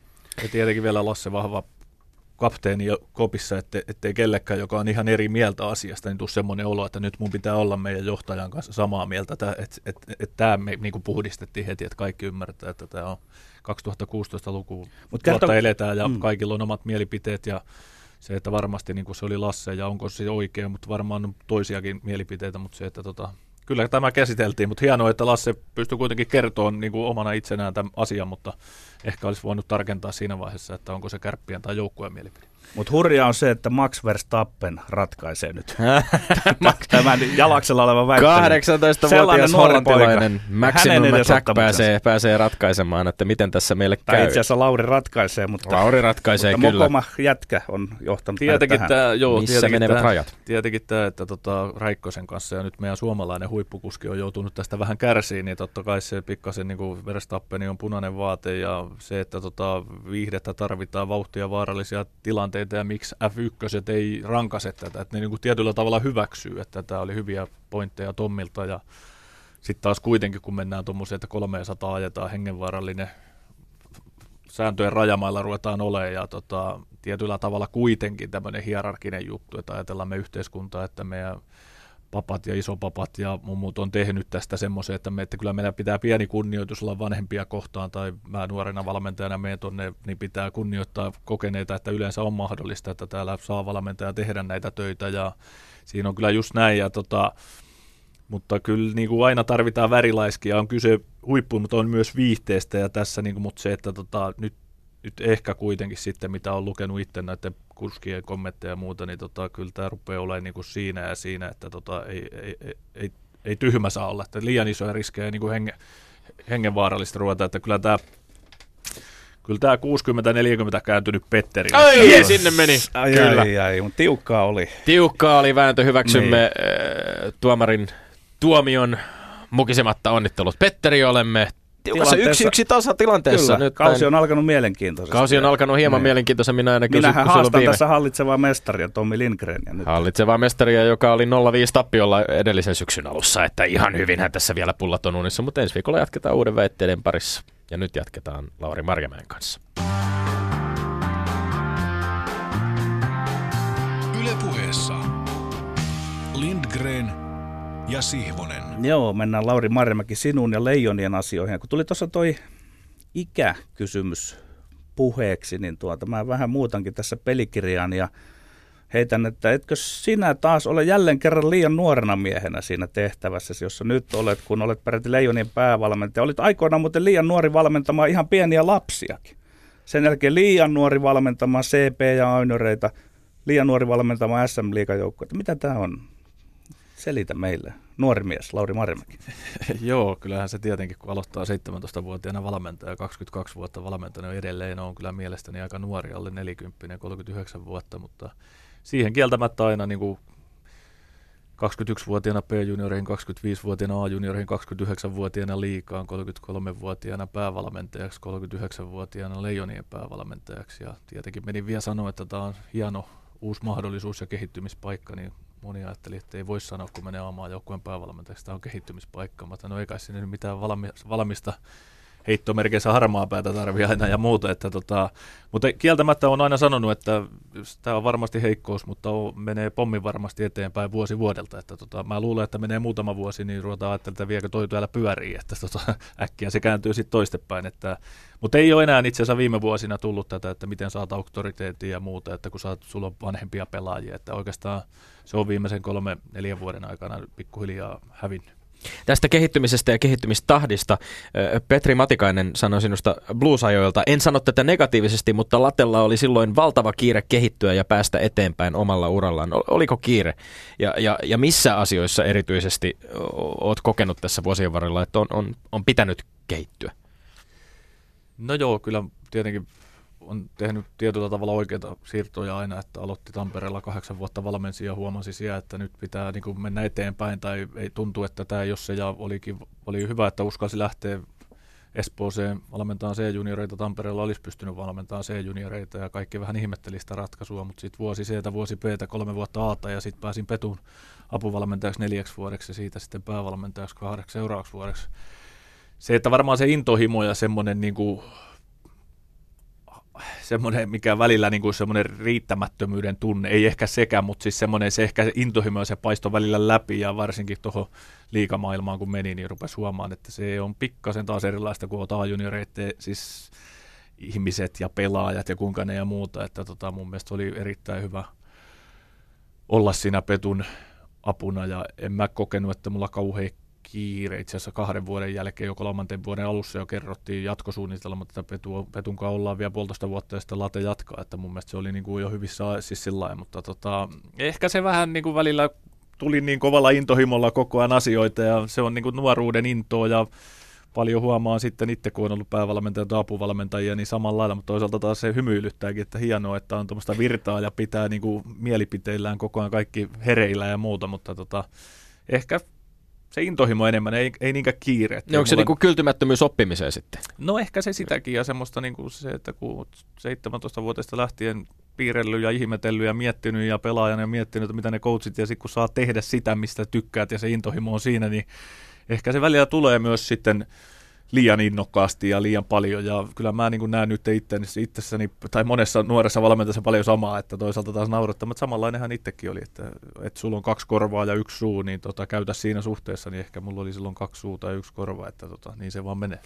Ja tietenkin vielä Lasse vahva kapteeni kopissa, että, ettei kellekään, joka on ihan eri mieltä asiasta, niin tule semmoinen olo, että nyt mun pitää olla meidän johtajan kanssa samaa mieltä, että, että, että, että tämä me niin kuin puhdistettiin heti, että kaikki ymmärtää, että tämä on 2016-luku Mut kerto... eletään ja mm. kaikilla on omat mielipiteet ja se, että varmasti niin kuin se oli Lasse ja onko se oikein, mutta varmaan on toisiakin mielipiteitä, mutta se, että tota, kyllä tämä käsiteltiin, mutta hienoa, että Lasse pystyi kuitenkin kertomaan niin kuin omana itsenään tämän asian, mutta ehkä olisi voinut tarkentaa siinä vaiheessa, että onko se kärppien tai joukkueen mielipide. Mutta hurjaa on se, että Max Verstappen ratkaisee nyt [LAUGHS] tämän jalaksella olevan väittelyn. 18-vuotias hollantilainen Maximum Attack pääsee, pääsee ratkaisemaan, että miten tässä meille tai käy. itse asiassa Lauri ratkaisee, mutta, Lauri ratkaisee mutta kyllä. Mokoma jätkä on johtanut tietenkin tähän. Tämä, joo, Missä menevät tämä, rajat? Tietenkin tämä, että tota, Raikkosen kanssa ja nyt meidän suomalainen huippukuski on joutunut tästä vähän kärsiin, niin totta kai se pikkasen niin kuin Verstappen on punainen vaate ja se, että tota, viihdettä tarvitaan, vauhtia, vaarallisia tilanteita ja miksi F1 ei rankase tätä, että ne niin kuin tietyllä tavalla hyväksyy, että tämä oli hyviä pointteja Tommilta ja sitten taas kuitenkin, kun mennään tuommoiseen, että 300 ajetaan hengenvaarallinen sääntöjen rajamailla ruvetaan olemaan ja tota, tietyllä tavalla kuitenkin tämmöinen hierarkinen juttu, että ajatellaan me yhteiskuntaa, että meidän papat ja isopapat ja muut on tehnyt tästä semmoisen, että, me, että kyllä meidän pitää pieni kunnioitus olla vanhempia kohtaan, tai mä nuorena valmentajana menen tuonne, niin pitää kunnioittaa kokeneita, että yleensä on mahdollista, että täällä saa valmentaja tehdä näitä töitä, ja siinä on kyllä just näin, ja tota, mutta kyllä niin kuin aina tarvitaan värilaiskia, on kyse huippuun, mutta on myös viihteestä, ja tässä niin kuin, mutta se, että tota, nyt nyt ehkä kuitenkin sitten, mitä on lukenut itse näiden kurskien kommentteja ja muuta, niin tota, kyllä tämä rupeaa olemaan niin kuin siinä ja siinä, että tota, ei, ei, ei, ei, ei tyhmä saa olla, että liian isoja riskejä niin kuin henge, hengenvaarallista ruveta, että kyllä tämä Kyllä tämä 60-40 kääntynyt Petteri. Ai, ja sinne meni. Ai, Kyllä. ai, ai, mutta tiukkaa oli. Tiukkaa oli vääntö, hyväksymme niin. tuomarin tuomion mukisematta onnittelut. Petteri, olemme tiukassa yksi yksi tasa tilanteessa. Kyllä, nyt kausi on alkanut mielenkiintoisesti. Kausi on alkanut hieman niin. mielenkiintoisemmin ainakin. Minähän haastan viime... tässä hallitsevaa mestaria Tommi Lindgrenia. Nyt. Hallitsevaa mestaria, joka oli 0-5 tappiolla edellisen syksyn alussa, että ihan hyvinhän tässä vielä pullat on unissa, mutta ensi viikolla jatketaan uuden väitteiden parissa. Ja nyt jatketaan Lauri Marjamäen kanssa. Ylepuheessa Lindgren ja Sihvonen. Joo, mennään Lauri Marjamäki sinun ja Leijonien asioihin. Kun tuli tuossa toi ikäkysymys puheeksi, niin tuota, mä vähän muutankin tässä pelikirjaan ja heitän, että etkö sinä taas ole jälleen kerran liian nuorena miehenä siinä tehtävässä, jossa nyt olet, kun olet peräti Leijonien päävalmentaja. Olit aikoinaan muuten liian nuori valmentamaan ihan pieniä lapsiakin. Sen jälkeen liian nuori valmentamaan CP ja Ainoreita, liian nuori valmentamaan SM-liigajoukkoita. Mitä tämä on? Selitä meille. Nuori mies, Lauri Marimäki. [LAUGHS] Joo, kyllähän se tietenkin, kun aloittaa 17-vuotiaana valmentaja, 22 vuotta valmentajana edelleen on kyllä mielestäni aika nuori, alle 40, 39 vuotta, mutta siihen kieltämättä aina niin kuin 21-vuotiaana P-junioreihin, 25-vuotiaana A-junioreihin, 29-vuotiaana liikaan, 33-vuotiaana päävalmentajaksi, 39-vuotiaana Leijonien päävalmentajaksi. Ja tietenkin menin vielä sanoa, että tämä on hieno uusi mahdollisuus ja kehittymispaikka, niin moni ajatteli, että ei voi sanoa, kun menee aamaan joukkueen päävalmentajaksi, tämä on kehittymispaikka. Mutta no ei kai sinne mitään valmista heittomerkeissä harmaa päätä tarvii aina ja muuta. Että tota, mutta kieltämättä on aina sanonut, että tämä on varmasti heikkous, mutta on, menee pommin varmasti eteenpäin vuosi vuodelta. Että tota, mä luulen, että menee muutama vuosi, niin ruvetaan ajattelemaan, että viekö toi täällä pyörii, että [LAUGHS] tota, äkkiä se kääntyy sitten toistepäin. Että, mutta ei ole enää itse asiassa viime vuosina tullut tätä, että miten saat auktoriteetin ja muuta, että kun saat, sulla on vanhempia pelaajia, että oikeastaan se on viimeisen kolme, neljän vuoden aikana pikkuhiljaa hävinnyt. Tästä kehittymisestä ja kehittymistahdista Petri Matikainen sanoi sinusta bluesajoilta. En sano tätä negatiivisesti, mutta Latella oli silloin valtava kiire kehittyä ja päästä eteenpäin omalla urallaan. Oliko kiire? Ja, ja, ja missä asioissa erityisesti olet kokenut tässä vuosien varrella, että on, on, on pitänyt kehittyä? No joo, kyllä tietenkin on tehnyt tietyllä tavalla oikeita siirtoja aina, että aloitti Tampereella kahdeksan vuotta valmensi ja huomasi siellä, että nyt pitää niin kuin mennä eteenpäin tai ei tuntu, että tämä ole se ja olikin, oli hyvä, että uskalsi lähteä Espooseen valmentaa C-junioreita, Tampereella olisi pystynyt valmentamaan C-junioreita ja kaikki vähän ihmetteli sitä ratkaisua, mutta sitten vuosi c vuosi b kolme vuotta a ja sitten pääsin Petun apuvalmentajaksi neljäksi vuodeksi ja siitä sitten päävalmentajaksi kahdeksi seuraavaksi vuodeksi. Se, että varmaan se intohimo ja semmoinen niin kuin semmoinen, mikä välillä niin kuin semmoinen riittämättömyyden tunne, ei ehkä sekä, mutta siis semmoinen se ehkä se intohimo se paisto välillä läpi ja varsinkin tuohon liikamaailmaan kun meni, niin rupesi huomaan, että se on pikkasen taas erilaista kuin otaa junioreiden, siis ihmiset ja pelaajat ja kuinka ne ja muuta, että tota, mun mielestä oli erittäin hyvä olla siinä Petun apuna ja en mä kokenut, että mulla kauhean kiire. Itse asiassa kahden vuoden jälkeen, jo kolmanten vuoden alussa jo kerrottiin jatkosuunnitelma, että Petu, Petun kanssa ollaan vielä puolitoista vuotta ja sitten Late jatkaa, että mun mielestä se oli niin kuin jo hyvissä siis sillä mutta tota, ehkä se vähän niin kuin välillä tuli niin kovalla intohimolla koko ajan asioita ja se on niin kuin nuoruuden intoa ja paljon huomaa sitten itse, kun on ollut päävalmentajia tai apuvalmentajia, niin samalla lailla, mutta toisaalta taas se hymyilyttääkin, että hienoa, että on tuommoista virtaa ja pitää niin kuin mielipiteillään koko ajan kaikki hereillä ja muuta, mutta tota, ehkä se intohimo enemmän, ei, ei niinkään kiire. No onko se niinku kyltymättömyys oppimiseen sitten? No ehkä se sitäkin ja semmoista niinku se, että kun 17-vuotiaasta lähtien piirellyt ja ihmetellyt ja miettinyt ja pelaajana ja miettinyt, että mitä ne coachit ja sitten kun saa tehdä sitä, mistä tykkäät ja se intohimo on siinä, niin ehkä se välillä tulee myös sitten liian innokkaasti ja liian paljon. Ja kyllä mä niin näen nyt itteni, itsessäni, tai monessa nuoressa valmentajassa paljon samaa, että toisaalta taas naurattaa, mutta samanlainenhan itsekin oli, että, että sulla on kaksi korvaa ja yksi suu, niin tota, käytä siinä suhteessa, niin ehkä mulla oli silloin kaksi suuta ja yksi korva, että tota, niin se vaan menee.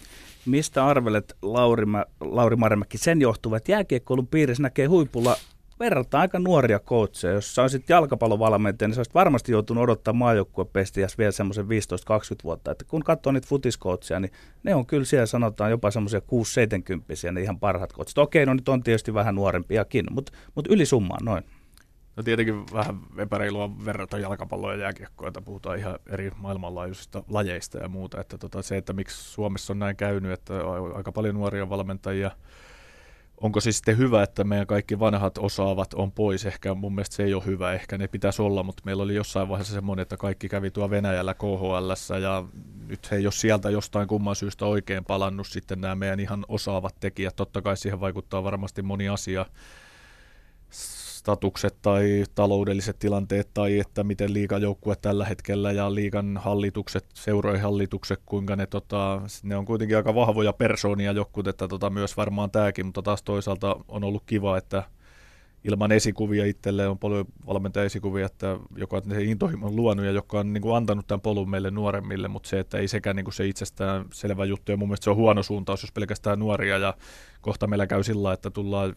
Mistä arvelet, Lauri, Lauri Marmäki, sen johtuvat, jääkiekkoilun piirissä näkee huipulla verrattuna aika nuoria coacheja. Jos sä olisit jalkapallovalmentaja, niin sä olisit varmasti joutunut odottaa maajoukkuepestiäs vielä semmoisen 15-20 vuotta. Että kun katsoo niitä futiskoutseja, niin ne on kyllä siellä sanotaan jopa semmoisia 6-70, ne ihan parhaat coachit. Okei, no nyt on tietysti vähän nuorempiakin, mutta mut yli summaan noin. No tietenkin vähän epäreilua verrata jalkapalloa ja jääkiekkoa, että puhutaan ihan eri maailmanlaajuisista lajeista ja muuta. Että tota, se, että miksi Suomessa on näin käynyt, että aika paljon nuoria valmentajia onko siis sitten hyvä, että meidän kaikki vanhat osaavat on pois? Ehkä mun mielestä se ei ole hyvä, ehkä ne pitäisi olla, mutta meillä oli jossain vaiheessa semmoinen, että kaikki kävi tuo Venäjällä KHL ja nyt he ei ole sieltä jostain kumman syystä oikein palannut sitten nämä meidän ihan osaavat tekijät. Totta kai siihen vaikuttaa varmasti moni asia statukset tai taloudelliset tilanteet tai että miten liikajoukkue tällä hetkellä ja liikan hallitukset, seurojen hallitukset, kuinka ne, tota, ne on kuitenkin aika vahvoja persoonia jotkut, että tota, myös varmaan tämäkin, mutta taas toisaalta on ollut kiva, että ilman esikuvia itselleen on paljon valmentaja esikuvia, että joka on se intohimon luonut ja joka on niin kuin antanut tämän polun meille nuoremmille, mutta se, että ei sekään niin kuin se itsestään selvä juttu. Ja mun mielestä se on huono suuntaus, jos pelkästään nuoria ja kohta meillä käy sillä, että tullaan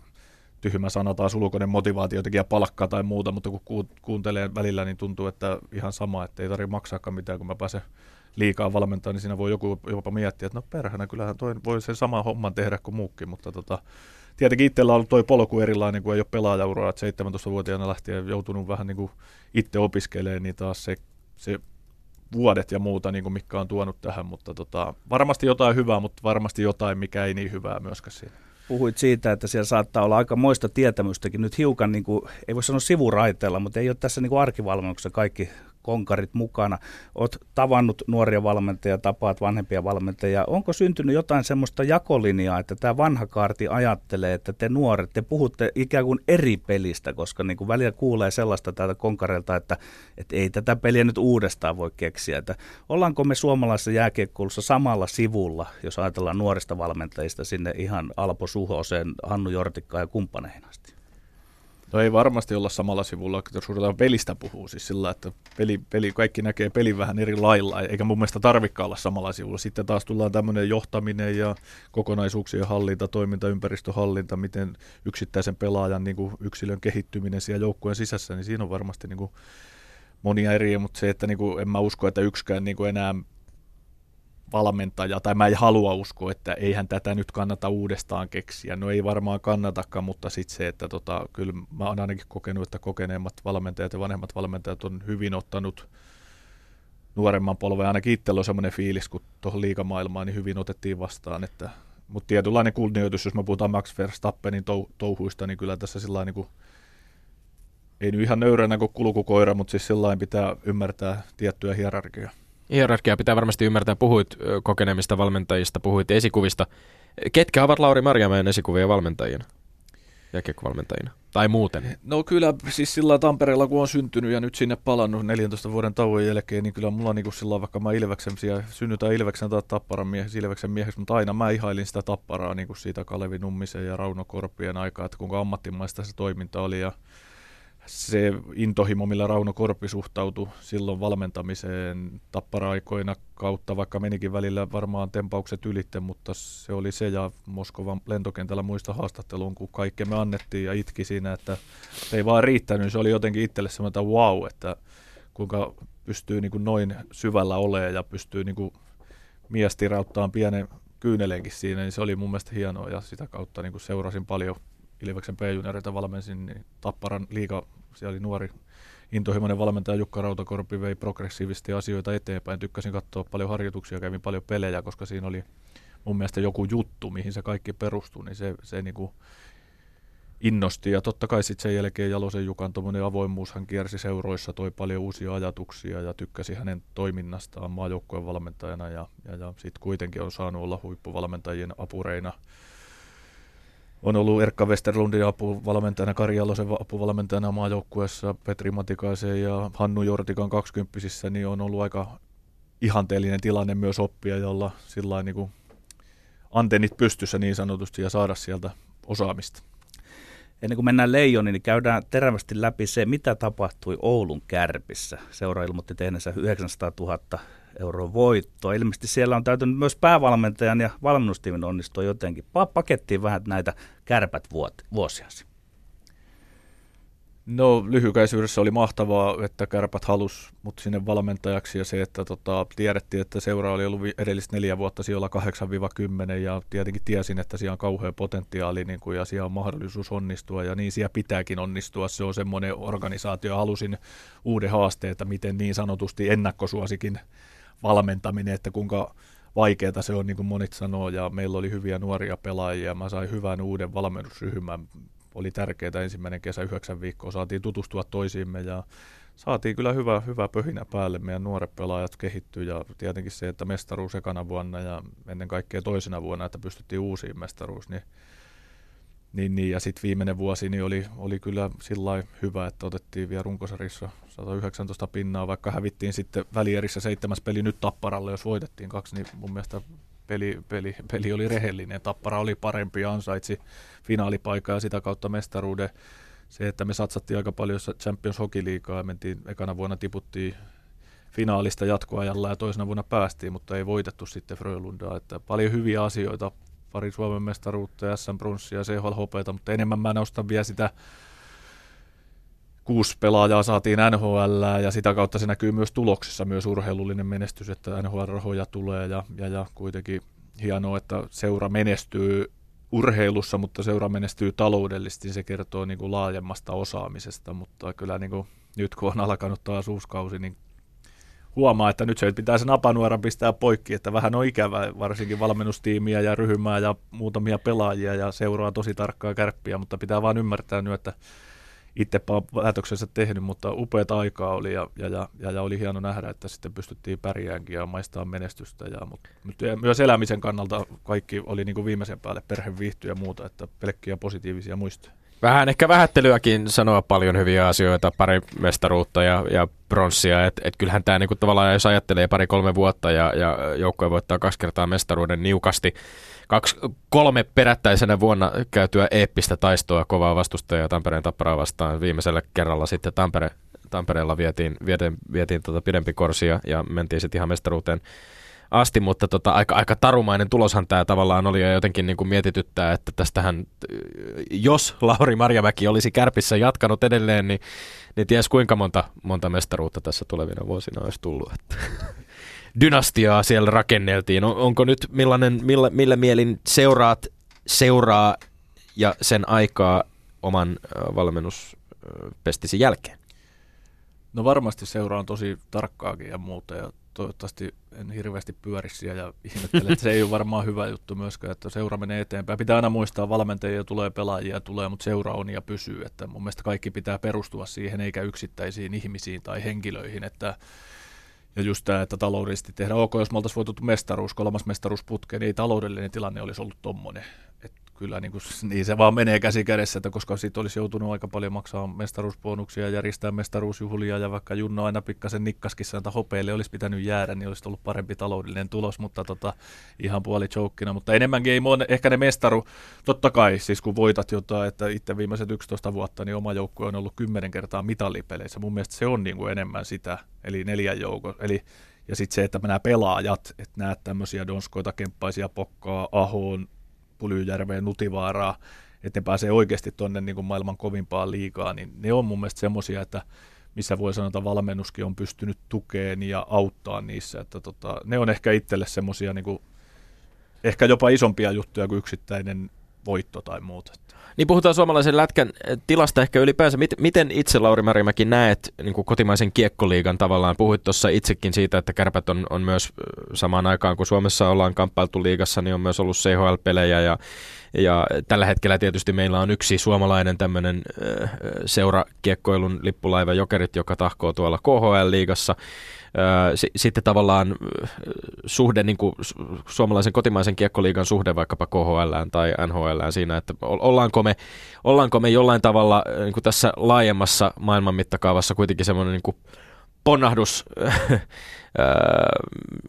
tyhmä sana taas ulkoinen motivaatiotekijä palkkaa tai muuta, mutta kun kuuntelee välillä, niin tuntuu, että ihan sama, että ei tarvitse maksaakaan mitään, kun mä pääsen liikaa valmentaa, niin siinä voi joku jopa miettiä, että no perhänä, kyllähän toi voi sen saman homman tehdä kuin muukin, mutta tota, tietenkin itsellä on ollut toi polku erilainen, kun ei ole pelaajauraa, että 17-vuotiaana lähtien joutunut vähän niin kuin itse opiskelemaan, niin taas se, se vuodet ja muuta, niin kuin mikä on tuonut tähän, mutta tota, varmasti jotain hyvää, mutta varmasti jotain, mikä ei niin hyvää myöskään siinä puhuit siitä, että siellä saattaa olla aika moista tietämystäkin. Nyt hiukan, niin kuin, ei voi sanoa sivuraiteella, mutta ei ole tässä niin kuin arkivalmennuksessa kaikki konkarit mukana. Olet tavannut nuoria valmentajia, tapaat vanhempia valmentajia. Onko syntynyt jotain semmoista jakolinjaa, että tämä vanha kaarti ajattelee, että te nuoret, te puhutte ikään kuin eri pelistä, koska niin kuin välillä kuulee sellaista täältä konkareilta, että, että ei tätä peliä nyt uudestaan voi keksiä. Että ollaanko me suomalaisessa jääkiekkoulussa samalla sivulla, jos ajatellaan nuorista valmentajista sinne ihan Alpo Suhoseen, Hannu Jortikkaan ja kumppaneihin asti? No ei varmasti olla samalla sivulla, jos ruvetaan pelistä puhuu, siis sillä, että peli, peli, kaikki näkee pelin vähän eri lailla, eikä mun mielestä tarvikaan olla samalla sivulla. Sitten taas tullaan tämmöinen johtaminen ja kokonaisuuksien hallinta, toimintaympäristöhallinta, miten yksittäisen pelaajan niin kuin yksilön kehittyminen siellä joukkueen sisässä, niin siinä on varmasti niin kuin monia eri, mutta se, että niin kuin, en mä usko, että yksikään niin kuin enää valmentaja, tai mä en halua uskoa, että eihän tätä nyt kannata uudestaan keksiä. No ei varmaan kannatakaan, mutta sitten se, että tota, kyllä mä oon ainakin kokenut, että kokeneemmat valmentajat ja vanhemmat valmentajat on hyvin ottanut nuoremman polven. Ainakin itsellä on semmoinen fiilis, kun tuohon liikamaailmaan niin hyvin otettiin vastaan, että mutta tietynlainen kunnioitus, jos me puhutaan Max Verstappenin tou- touhuista, niin kyllä tässä sillä niin kuin, ei nyt ihan nöyränä kuin kulkukoira, mutta siis sillä pitää ymmärtää tiettyä hierarkiaa. Hierarkia pitää varmasti ymmärtää. Puhuit kokeneemmista valmentajista, puhuit esikuvista. Ketkä ovat Lauri Marjamäen esikuvia valmentajina? Jääkiekkovalmentajina? Tai muuten? No kyllä siis sillä Tampereella kun on syntynyt ja nyt sinne palannut 14 vuoden tauon jälkeen, niin kyllä mulla niin sillä vaikka mä Ilveksen, synnytään Ilveksen tai Tapparan mieheksi, Ilveksen mieheksi, mutta aina mä ihailin sitä Tapparaa niin kuin siitä Kalevi Nummisen ja Rauno Korpien aikaa, että kuinka ammattimaista se toiminta oli ja se intohimo, millä Rauno Korpi suhtautui silloin valmentamiseen tappara-aikoina kautta, vaikka menikin välillä varmaan tempaukset ylitte, mutta se oli se ja Moskovan lentokentällä muista haastatteluun, kun kaikki me annettiin ja itki siinä, että ei vaan riittänyt, se oli jotenkin itselle semmoinen wow, että kuinka pystyy niin kuin noin syvällä olemaan ja pystyy niin kuin mies tirauttaa pienen kyynelenkin siinä, niin se oli mun mielestä hienoa ja sitä kautta niin kuin seurasin paljon Ilveksen P-junioreita valmensin, niin Tapparan liiga, siellä oli nuori intohimoinen valmentaja Jukka Rautakorpi vei progressiivisesti asioita eteenpäin. Tykkäsin katsoa paljon harjoituksia, kävin paljon pelejä, koska siinä oli mun mielestä joku juttu, mihin se kaikki perustui, niin se, se niin kuin innosti. Ja totta kai sitten sen jälkeen Jalosen Jukan avoimuus, hän kiersi seuroissa, toi paljon uusia ajatuksia ja tykkäsi hänen toiminnastaan maajoukkueen valmentajana ja, ja, ja sitten kuitenkin on saanut olla huippuvalmentajien apureina – on ollut Erkka Westerlundin apuvalmentajana, Kari Jalosen apuvalmentajana maajoukkueessa, Petri Matikaisen ja Hannu Jortikan 20 niin on ollut aika ihanteellinen tilanne myös oppia, jolla sillä niin kuin antennit pystyssä niin sanotusti ja saada sieltä osaamista. Ennen kuin mennään Leijoniin, niin käydään terävästi läpi se, mitä tapahtui Oulun kärpissä. Seura ilmoitti tehneensä 900 000 euroa voittoa. Ilmeisesti siellä on täytynyt myös päävalmentajan ja valmennustiimin onnistua jotenkin. Pakettiin vähän näitä kärpät vuosiasi. No lyhykäisyydessä oli mahtavaa, että kärpät halus mut sinne valmentajaksi ja se, että tota, tiedettiin, että seura oli ollut edellistä neljä vuotta siellä 8-10 ja tietenkin tiesin, että siellä on kauhea potentiaali niin kuin, ja siellä on mahdollisuus onnistua ja niin siellä pitääkin onnistua. Se on semmoinen organisaatio. Halusin uuden haasteen, että miten niin sanotusti ennakkosuosikin valmentaminen, että kuinka vaikeaa se on, niin kuin monet sanoo, ja meillä oli hyviä nuoria pelaajia, mä sain hyvän uuden valmennusryhmän, oli tärkeää ensimmäinen kesä, yhdeksän viikkoa, saatiin tutustua toisiimme ja saatiin kyllä hyvä, hyvä pöhinä päälle. Meidän nuoret pelaajat kehittyy ja tietenkin se, että mestaruus ekana vuonna ja ennen kaikkea toisena vuonna, että pystyttiin uusiin mestaruus, niin niin, niin, ja sitten viimeinen vuosi niin oli, oli kyllä sillä hyvä, että otettiin vielä runkosarissa 119 pinnaa, vaikka hävittiin sitten välierissä seitsemäs peli nyt Tapparalle, jos voitettiin kaksi, niin mun mielestä peli, peli, peli oli rehellinen. Tappara oli parempi ja ansaitsi finaalipaikaa ja sitä kautta mestaruuden. Se, että me satsattiin aika paljon Champions Hockey Liigaa ja mentiin, ekana vuonna tiputtiin finaalista jatkoajalla ja toisena vuonna päästiin, mutta ei voitettu sitten Frölundaa. Että paljon hyviä asioita, pari Suomen mestaruutta ja SM Brunssia ja CHL mutta enemmän mä nostan vielä sitä kuusi pelaajaa saatiin NHL ja sitä kautta se näkyy myös tuloksissa, myös urheilullinen menestys, että NHL-rahoja tulee ja, ja, ja kuitenkin hienoa, että seura menestyy urheilussa, mutta seura menestyy taloudellisesti, se kertoo niin kuin laajemmasta osaamisesta, mutta kyllä niin kuin nyt kun on alkanut taas uusi kausi, niin huomaa, että nyt se pitää sen napanuoran pistää poikki, että vähän on ikävä, varsinkin valmennustiimiä ja ryhmää ja muutamia pelaajia ja seuraa tosi tarkkaa kärppiä, mutta pitää vaan ymmärtää nyt, että itse päätöksensä tehnyt, mutta upeat aikaa oli ja, ja, ja, ja, oli hieno nähdä, että sitten pystyttiin pärjäänkin ja maistaa menestystä. Ja, mutta, mutta myös elämisen kannalta kaikki oli niin kuin viimeisen päälle perhe viihtyä ja muuta, että pelkkiä positiivisia muistoja. Vähän ehkä vähättelyäkin sanoa paljon hyviä asioita, pari mestaruutta ja, ja pronssia. Et, et kyllähän tämä niinku tavallaan, jos ajattelee pari-kolme vuotta ja, ja joukkoja voittaa kaksi kertaa mestaruuden niukasti, kaksi, kolme perättäisenä vuonna käytyä eeppistä taistoa kovaa vastustajaa Tampereen tapparaa vastaan. Viimeisellä kerralla sitten Tampere, Tampereella vietiin, vietiin, vietiin tota pidempi korsia ja mentiin sitten ihan mestaruuteen asti, mutta tota, aika, aika tarumainen tuloshan tämä tavallaan oli ja jotenkin niin kuin mietityttää, että tästähän, jos Lauri Marjamäki olisi kärpissä jatkanut edelleen, niin, niin ties kuinka monta, monta mestaruutta tässä tulevina vuosina olisi tullut. Että [LAUGHS] dynastiaa siellä rakenneltiin. On, onko nyt millainen, millä, millä mielin seuraat, seuraa ja sen aikaa oman valmennuspestisi jälkeen? No varmasti seuraan tosi tarkkaakin ja muuta ja toivottavasti en hirveästi pyörisi ja ihmettele, että se ei ole varmaan hyvä juttu myöskään, että seura menee eteenpäin. Pitää aina muistaa, valmentajia tulee, pelaajia tulee, mutta seura on ja pysyy. Että mun mielestä kaikki pitää perustua siihen, eikä yksittäisiin ihmisiin tai henkilöihin. Että ja just tämä, että taloudellisesti tehdään. Ok, jos me oltaisiin voitu mestaruus, kolmas mestaruus putkeen, niin ei taloudellinen tilanne olisi ollut tommonen kyllä niin, kuin, niin se vaan menee käsi kädessä, että koska siitä olisi joutunut aika paljon maksaa mestaruusbonuksia, järjestää mestaruusjuhlia ja vaikka Junno aina pikkasen nikkaskin että hopeille olisi pitänyt jäädä, niin olisi ollut parempi taloudellinen tulos, mutta tota, ihan puoli chokina. Mutta enemmänkin ei ole ehkä ne mestaru, totta kai siis kun voitat jotain, että itse viimeiset 11 vuotta, niin oma joukkue on ollut 10 kertaa mitallipeleissä. Mun mielestä se on niin kuin enemmän sitä, eli neljän joukko, eli ja sitten se, että nämä pelaajat, että näet tämmöisiä donskoita, kemppaisia pokkaa, ahoon, Pulyjärveen, Nutivaaraa, että ne pääsee oikeasti tuonne niin kuin maailman kovimpaan liikaa, niin ne on mun mielestä semmoisia, että missä voi sanoa, että valmennuskin on pystynyt tukeen ja auttaa niissä. Että tota, ne on ehkä itselle semmoisia niin ehkä jopa isompia juttuja kuin yksittäinen voitto tai muuta. Niin puhutaan suomalaisen lätkän eh, tilasta ehkä ylipäänsä. Miten itse, Lauri Märimäki, näet niin kuin kotimaisen kiekkoliigan tavallaan? Puhuit tuossa itsekin siitä, että kärpät on, on myös eh, samaan aikaan, kun Suomessa ollaan kamppailtu liigassa, niin on myös ollut CHL-pelejä ja, ja tällä hetkellä tietysti meillä on yksi suomalainen tämmöinen äh, seurakiekkoilun lippulaiva Jokerit, joka tahkoo tuolla KHL-liigassa sitten tavallaan suhde, niin kuin suomalaisen kotimaisen kiekkoliigan suhde vaikkapa KHL tai NHL siinä, että ollaanko me, ollaanko me jollain tavalla niin kuin tässä laajemmassa maailman mittakaavassa kuitenkin semmoinen niin kuin ponnahdus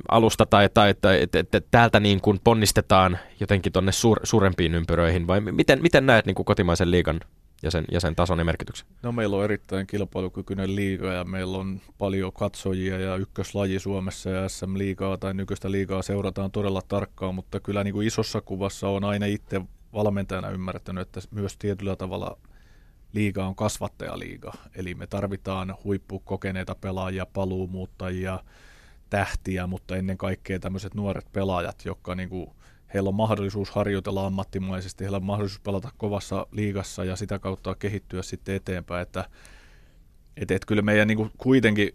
alusta tai, tai, tai että, että täältä niin kuin ponnistetaan jotenkin tuonne suur, suurempiin ympyröihin vai miten, miten näet niin kuin kotimaisen liigan ja sen, ja sen tason ja merkityksen? No meillä on erittäin kilpailukykyinen liiga ja meillä on paljon katsojia ja ykköslaji Suomessa ja SM-liigaa tai nykyistä liigaa seurataan todella tarkkaan, mutta kyllä niin kuin isossa kuvassa on aina itse valmentajana ymmärtänyt, että myös tietyllä tavalla liiga on kasvattajaliiga. Eli me tarvitaan huippukokeneita pelaajia, paluumuuttajia, tähtiä, mutta ennen kaikkea tämmöiset nuoret pelaajat, jotka niin kuin, heillä on mahdollisuus harjoitella ammattimaisesti, heillä on mahdollisuus pelata kovassa liigassa ja sitä kautta kehittyä sitten eteenpäin, että et, et kyllä meidän niin kuin kuitenkin,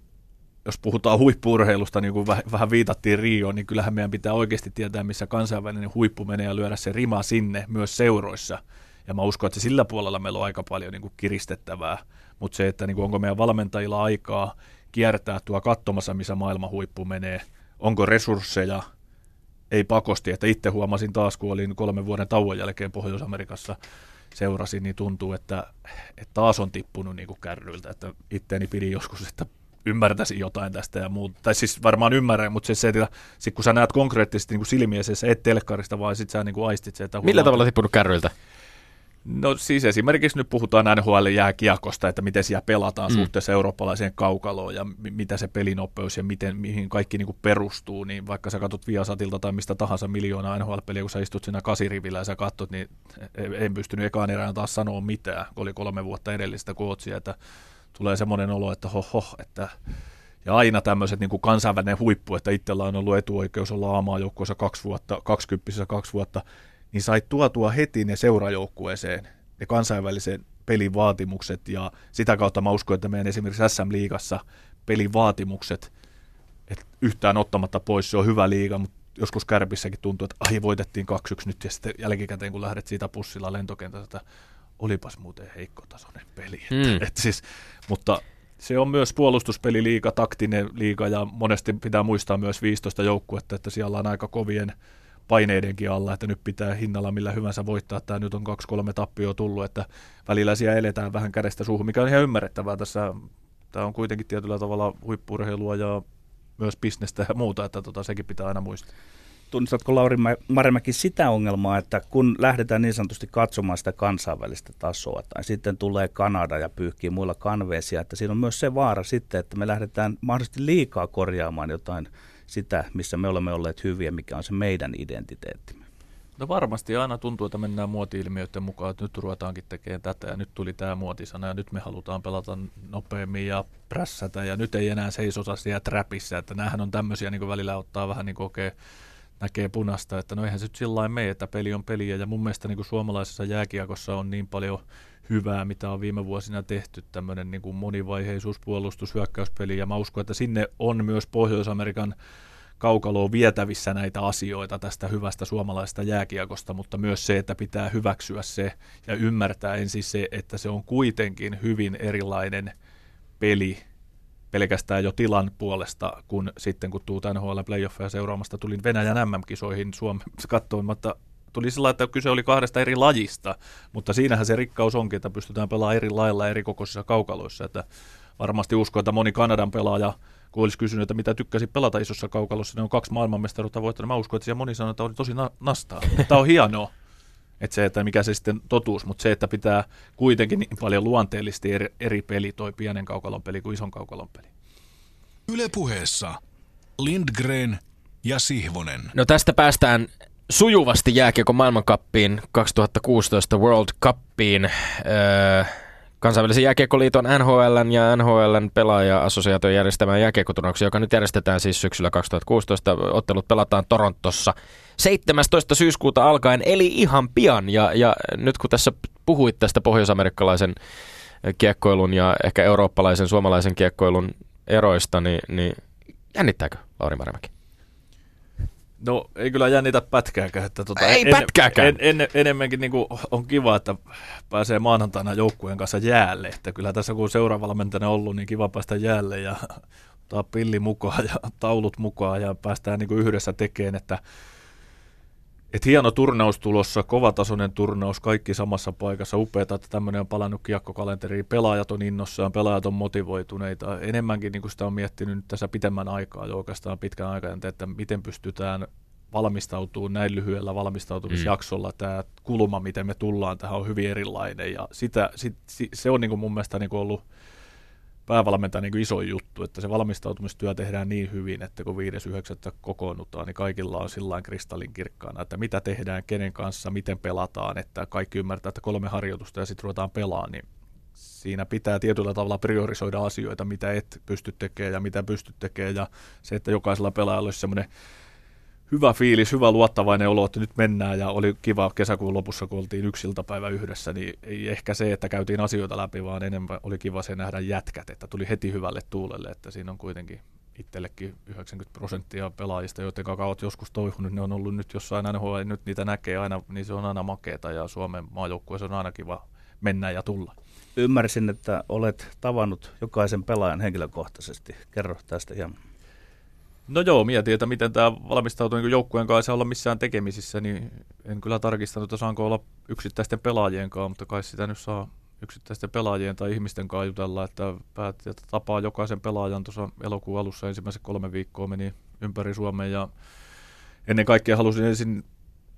jos puhutaan huippuurheilusta, niin kuin vähän viitattiin Rioon, niin kyllähän meidän pitää oikeasti tietää, missä kansainvälinen huippu menee ja lyödä se rima sinne myös seuroissa. Ja mä uskon, että sillä puolella meillä on aika paljon niin kuin kiristettävää, mutta se, että niin kuin onko meidän valmentajilla aikaa kiertää tuo katsomassa, missä maailman huippu menee, onko resursseja, ei pakosti, että itse huomasin taas, kun olin kolmen vuoden tauon jälkeen Pohjois-Amerikassa seurasin, niin tuntuu, että, että taas on tippunut niin kuin kärryiltä, että itteeni pidi joskus, että ymmärtäisin jotain tästä ja muuta. Tai siis varmaan ymmärrän, mutta se, se että sit kun sä näet konkreettisesti niin silmiä, se et telkkarista, vaan sit sä niin kuin aistit se, että Millä tavalla tippunut kärryiltä? No siis esimerkiksi nyt puhutaan NHL-jääkiekosta, että miten siellä pelataan mm. suhteessa eurooppalaiseen kaukaloon ja mitä se pelinopeus ja miten, mihin kaikki niin kuin perustuu, niin vaikka sä katsot Viasatilta tai mistä tahansa miljoonaa NHL-peliä, kun sä istut siinä kasirivillä ja sä katsot, niin en pystynyt ekaan erään taas sanoa mitään, kun oli kolme vuotta edellistä kootsia, että tulee semmoinen olo, että hoho, että ja aina tämmöiset niin kuin kansainvälinen huippu, että itsellä on ollut etuoikeus olla aamaa joukkueessa kaksi vuotta, kaksikymppisessä kaksi vuotta, niin sait tuotua heti ne seurajoukkueeseen, ne kansainvälisen pelin vaatimukset ja sitä kautta mä uskon, että meidän esimerkiksi SM-liigassa pelin vaatimukset, että yhtään ottamatta pois se on hyvä liiga, mutta joskus Kärpissäkin tuntuu, että ai voitettiin 2-1 nyt ja sitten jälkikäteen kun lähdet siitä pussilla lentokentältä, että olipas muuten heikkotasoinen peli. Mm. Että, että siis, mutta se on myös puolustuspeliliiga, taktinen liiga ja monesti pitää muistaa myös 15 joukkuetta, että siellä on aika kovien paineidenkin alla, että nyt pitää hinnalla millä hyvänsä voittaa. Tämä nyt on kaksi-kolme tappioa tullut, että välillä siellä eletään vähän kädestä suuhun, mikä on ihan ymmärrettävää tässä. Tämä on kuitenkin tietyllä tavalla huippurheilua ja myös bisnestä ja muuta, että tota, sekin pitää aina muistaa. Tunnistatko Lauri Marmäki sitä ongelmaa, että kun lähdetään niin sanotusti katsomaan sitä kansainvälistä tasoa, tai sitten tulee Kanada ja pyyhkii muilla kanveesia, että siinä on myös se vaara sitten, että me lähdetään mahdollisesti liikaa korjaamaan jotain sitä, missä me olemme olleet hyviä, mikä on se meidän identiteettimme. No varmasti aina tuntuu, että mennään muoti-ilmiöiden mukaan, että nyt ruvetaankin tekemään tätä ja nyt tuli tämä muotisana ja nyt me halutaan pelata nopeammin ja prässätä ja nyt ei enää seisota siellä trapissa, että näähän on tämmöisiä niin kuin välillä ottaa vähän niin kuin okay, näkee punasta, että no eihän se nyt sillä mene, että peli on peliä ja mun mielestä niin kuin suomalaisessa jääkiekossa on niin paljon hyvää, mitä on viime vuosina tehty, tämmöinen niin kuin monivaiheisuus, puolustus, hyökkäyspeli, ja mä uskon, että sinne on myös Pohjois-Amerikan kaukaloon vietävissä näitä asioita tästä hyvästä suomalaisesta jääkiekosta, mutta myös se, että pitää hyväksyä se ja ymmärtää ensin se, että se on kuitenkin hyvin erilainen peli pelkästään jo tilan puolesta, kun sitten kun tuu NHL playoffeja seuraamasta, tulin Venäjän MM-kisoihin Suomen katsoimatta tuli sillä että kyse oli kahdesta eri lajista, mutta siinähän se rikkaus onkin, että pystytään pelaamaan eri lailla eri kokoisissa kaukaloissa, että varmasti uskon, että moni Kanadan pelaaja, kun olisi kysynyt, että mitä tykkäsi pelata isossa kaukalossa, ne on kaksi maailmanmestaruutta voittanut, mä uskon, että siellä moni sanoo, että oli tosi na- nastaa. Tämä on hienoa, että se, että mikä se sitten totuus, mutta se, että pitää kuitenkin niin paljon luonteellisesti eri, eri peli, toi pienen kaukalon peli kuin ison kaukalon peli. Ylepuheessa Lindgren ja Sihvonen. No tästä päästään sujuvasti jääkiekon maailmankappiin 2016 World Cupiin. Öö, kansainvälisen jääkiekkoliiton NHL ja NHLn pelaaja-assosiaation järjestämään jääkiekkoturnauksia, joka nyt järjestetään siis syksyllä 2016. Ottelut pelataan Torontossa 17. syyskuuta alkaen, eli ihan pian. Ja, ja nyt kun tässä puhuit tästä pohjoisamerikkalaisen kiekkoilun ja ehkä eurooppalaisen, suomalaisen kiekkoilun eroista, niin, niin jännittääkö Lauri Marjamäki? No ei kyllä jännitä pätkääkään. Että tuota, ei en, pätkääkään. En, en, en, enemmänkin niin kuin on kiva, että pääsee maanantaina joukkueen kanssa jäälle. Että kyllä tässä kun seuraavalla ollut, niin kiva päästä jäälle ja ottaa pilli mukaan ja taulut mukaan ja päästään niin kuin yhdessä tekemään. Että et hieno turnaus tulossa, kovatasoinen turnaus, kaikki samassa paikassa. Upeata, että tämmöinen on palannut kiekkokalenteriin. Pelaajat on innossaan, pelaajat on motivoituneita. Enemmänkin niin kuin sitä on miettinyt nyt tässä pitemmän aikaa jo oikeastaan pitkän aikaa, että miten pystytään valmistautuu näin lyhyellä valmistautumisjaksolla. Mm. Tämä kulma, miten me tullaan tähän, on hyvin erilainen. Ja sitä, sit, se on niin kuin mun mielestä niin kuin ollut – päävalmentajan niin iso juttu, että se valmistautumistyö tehdään niin hyvin, että kun 5.9. kokoonnutaan, niin kaikilla on sillä kristallin kirkkaana, että mitä tehdään, kenen kanssa, miten pelataan, että kaikki ymmärtää, että kolme harjoitusta ja sitten ruvetaan pelaamaan, niin siinä pitää tietyllä tavalla priorisoida asioita, mitä et pysty tekemään ja mitä pystyt tekemään. Ja se, että jokaisella pelaajalla olisi semmoinen hyvä fiilis, hyvä luottavainen olo, että nyt mennään ja oli kiva kesäkuun lopussa, kun oltiin yksi iltapäivä yhdessä, niin ei ehkä se, että käytiin asioita läpi, vaan enemmän oli kiva se nähdä jätkät, että tuli heti hyvälle tuulelle, että siinä on kuitenkin itsellekin 90 prosenttia pelaajista, joiden kanssa olet joskus toihunut, ne on ollut nyt jossain NHL, nyt niitä näkee aina, niin se on aina makeeta ja Suomen maajoukkueessa on aina kiva mennä ja tulla. Ymmärsin, että olet tavannut jokaisen pelaajan henkilökohtaisesti. Kerro tästä hieman. No joo, mietin, että miten tämä valmistautuu niin joukkueen kanssa. Olla missään tekemisissä, niin en kyllä tarkistanut, että saanko olla yksittäisten pelaajien kanssa, mutta kai sitä nyt saa yksittäisten pelaajien tai ihmisten kanssa jutella, että päätti, että tapaa jokaisen pelaajan. Tuossa elokuun alussa ensimmäiset kolme viikkoa meni ympäri Suomen ja ennen kaikkea halusin ensin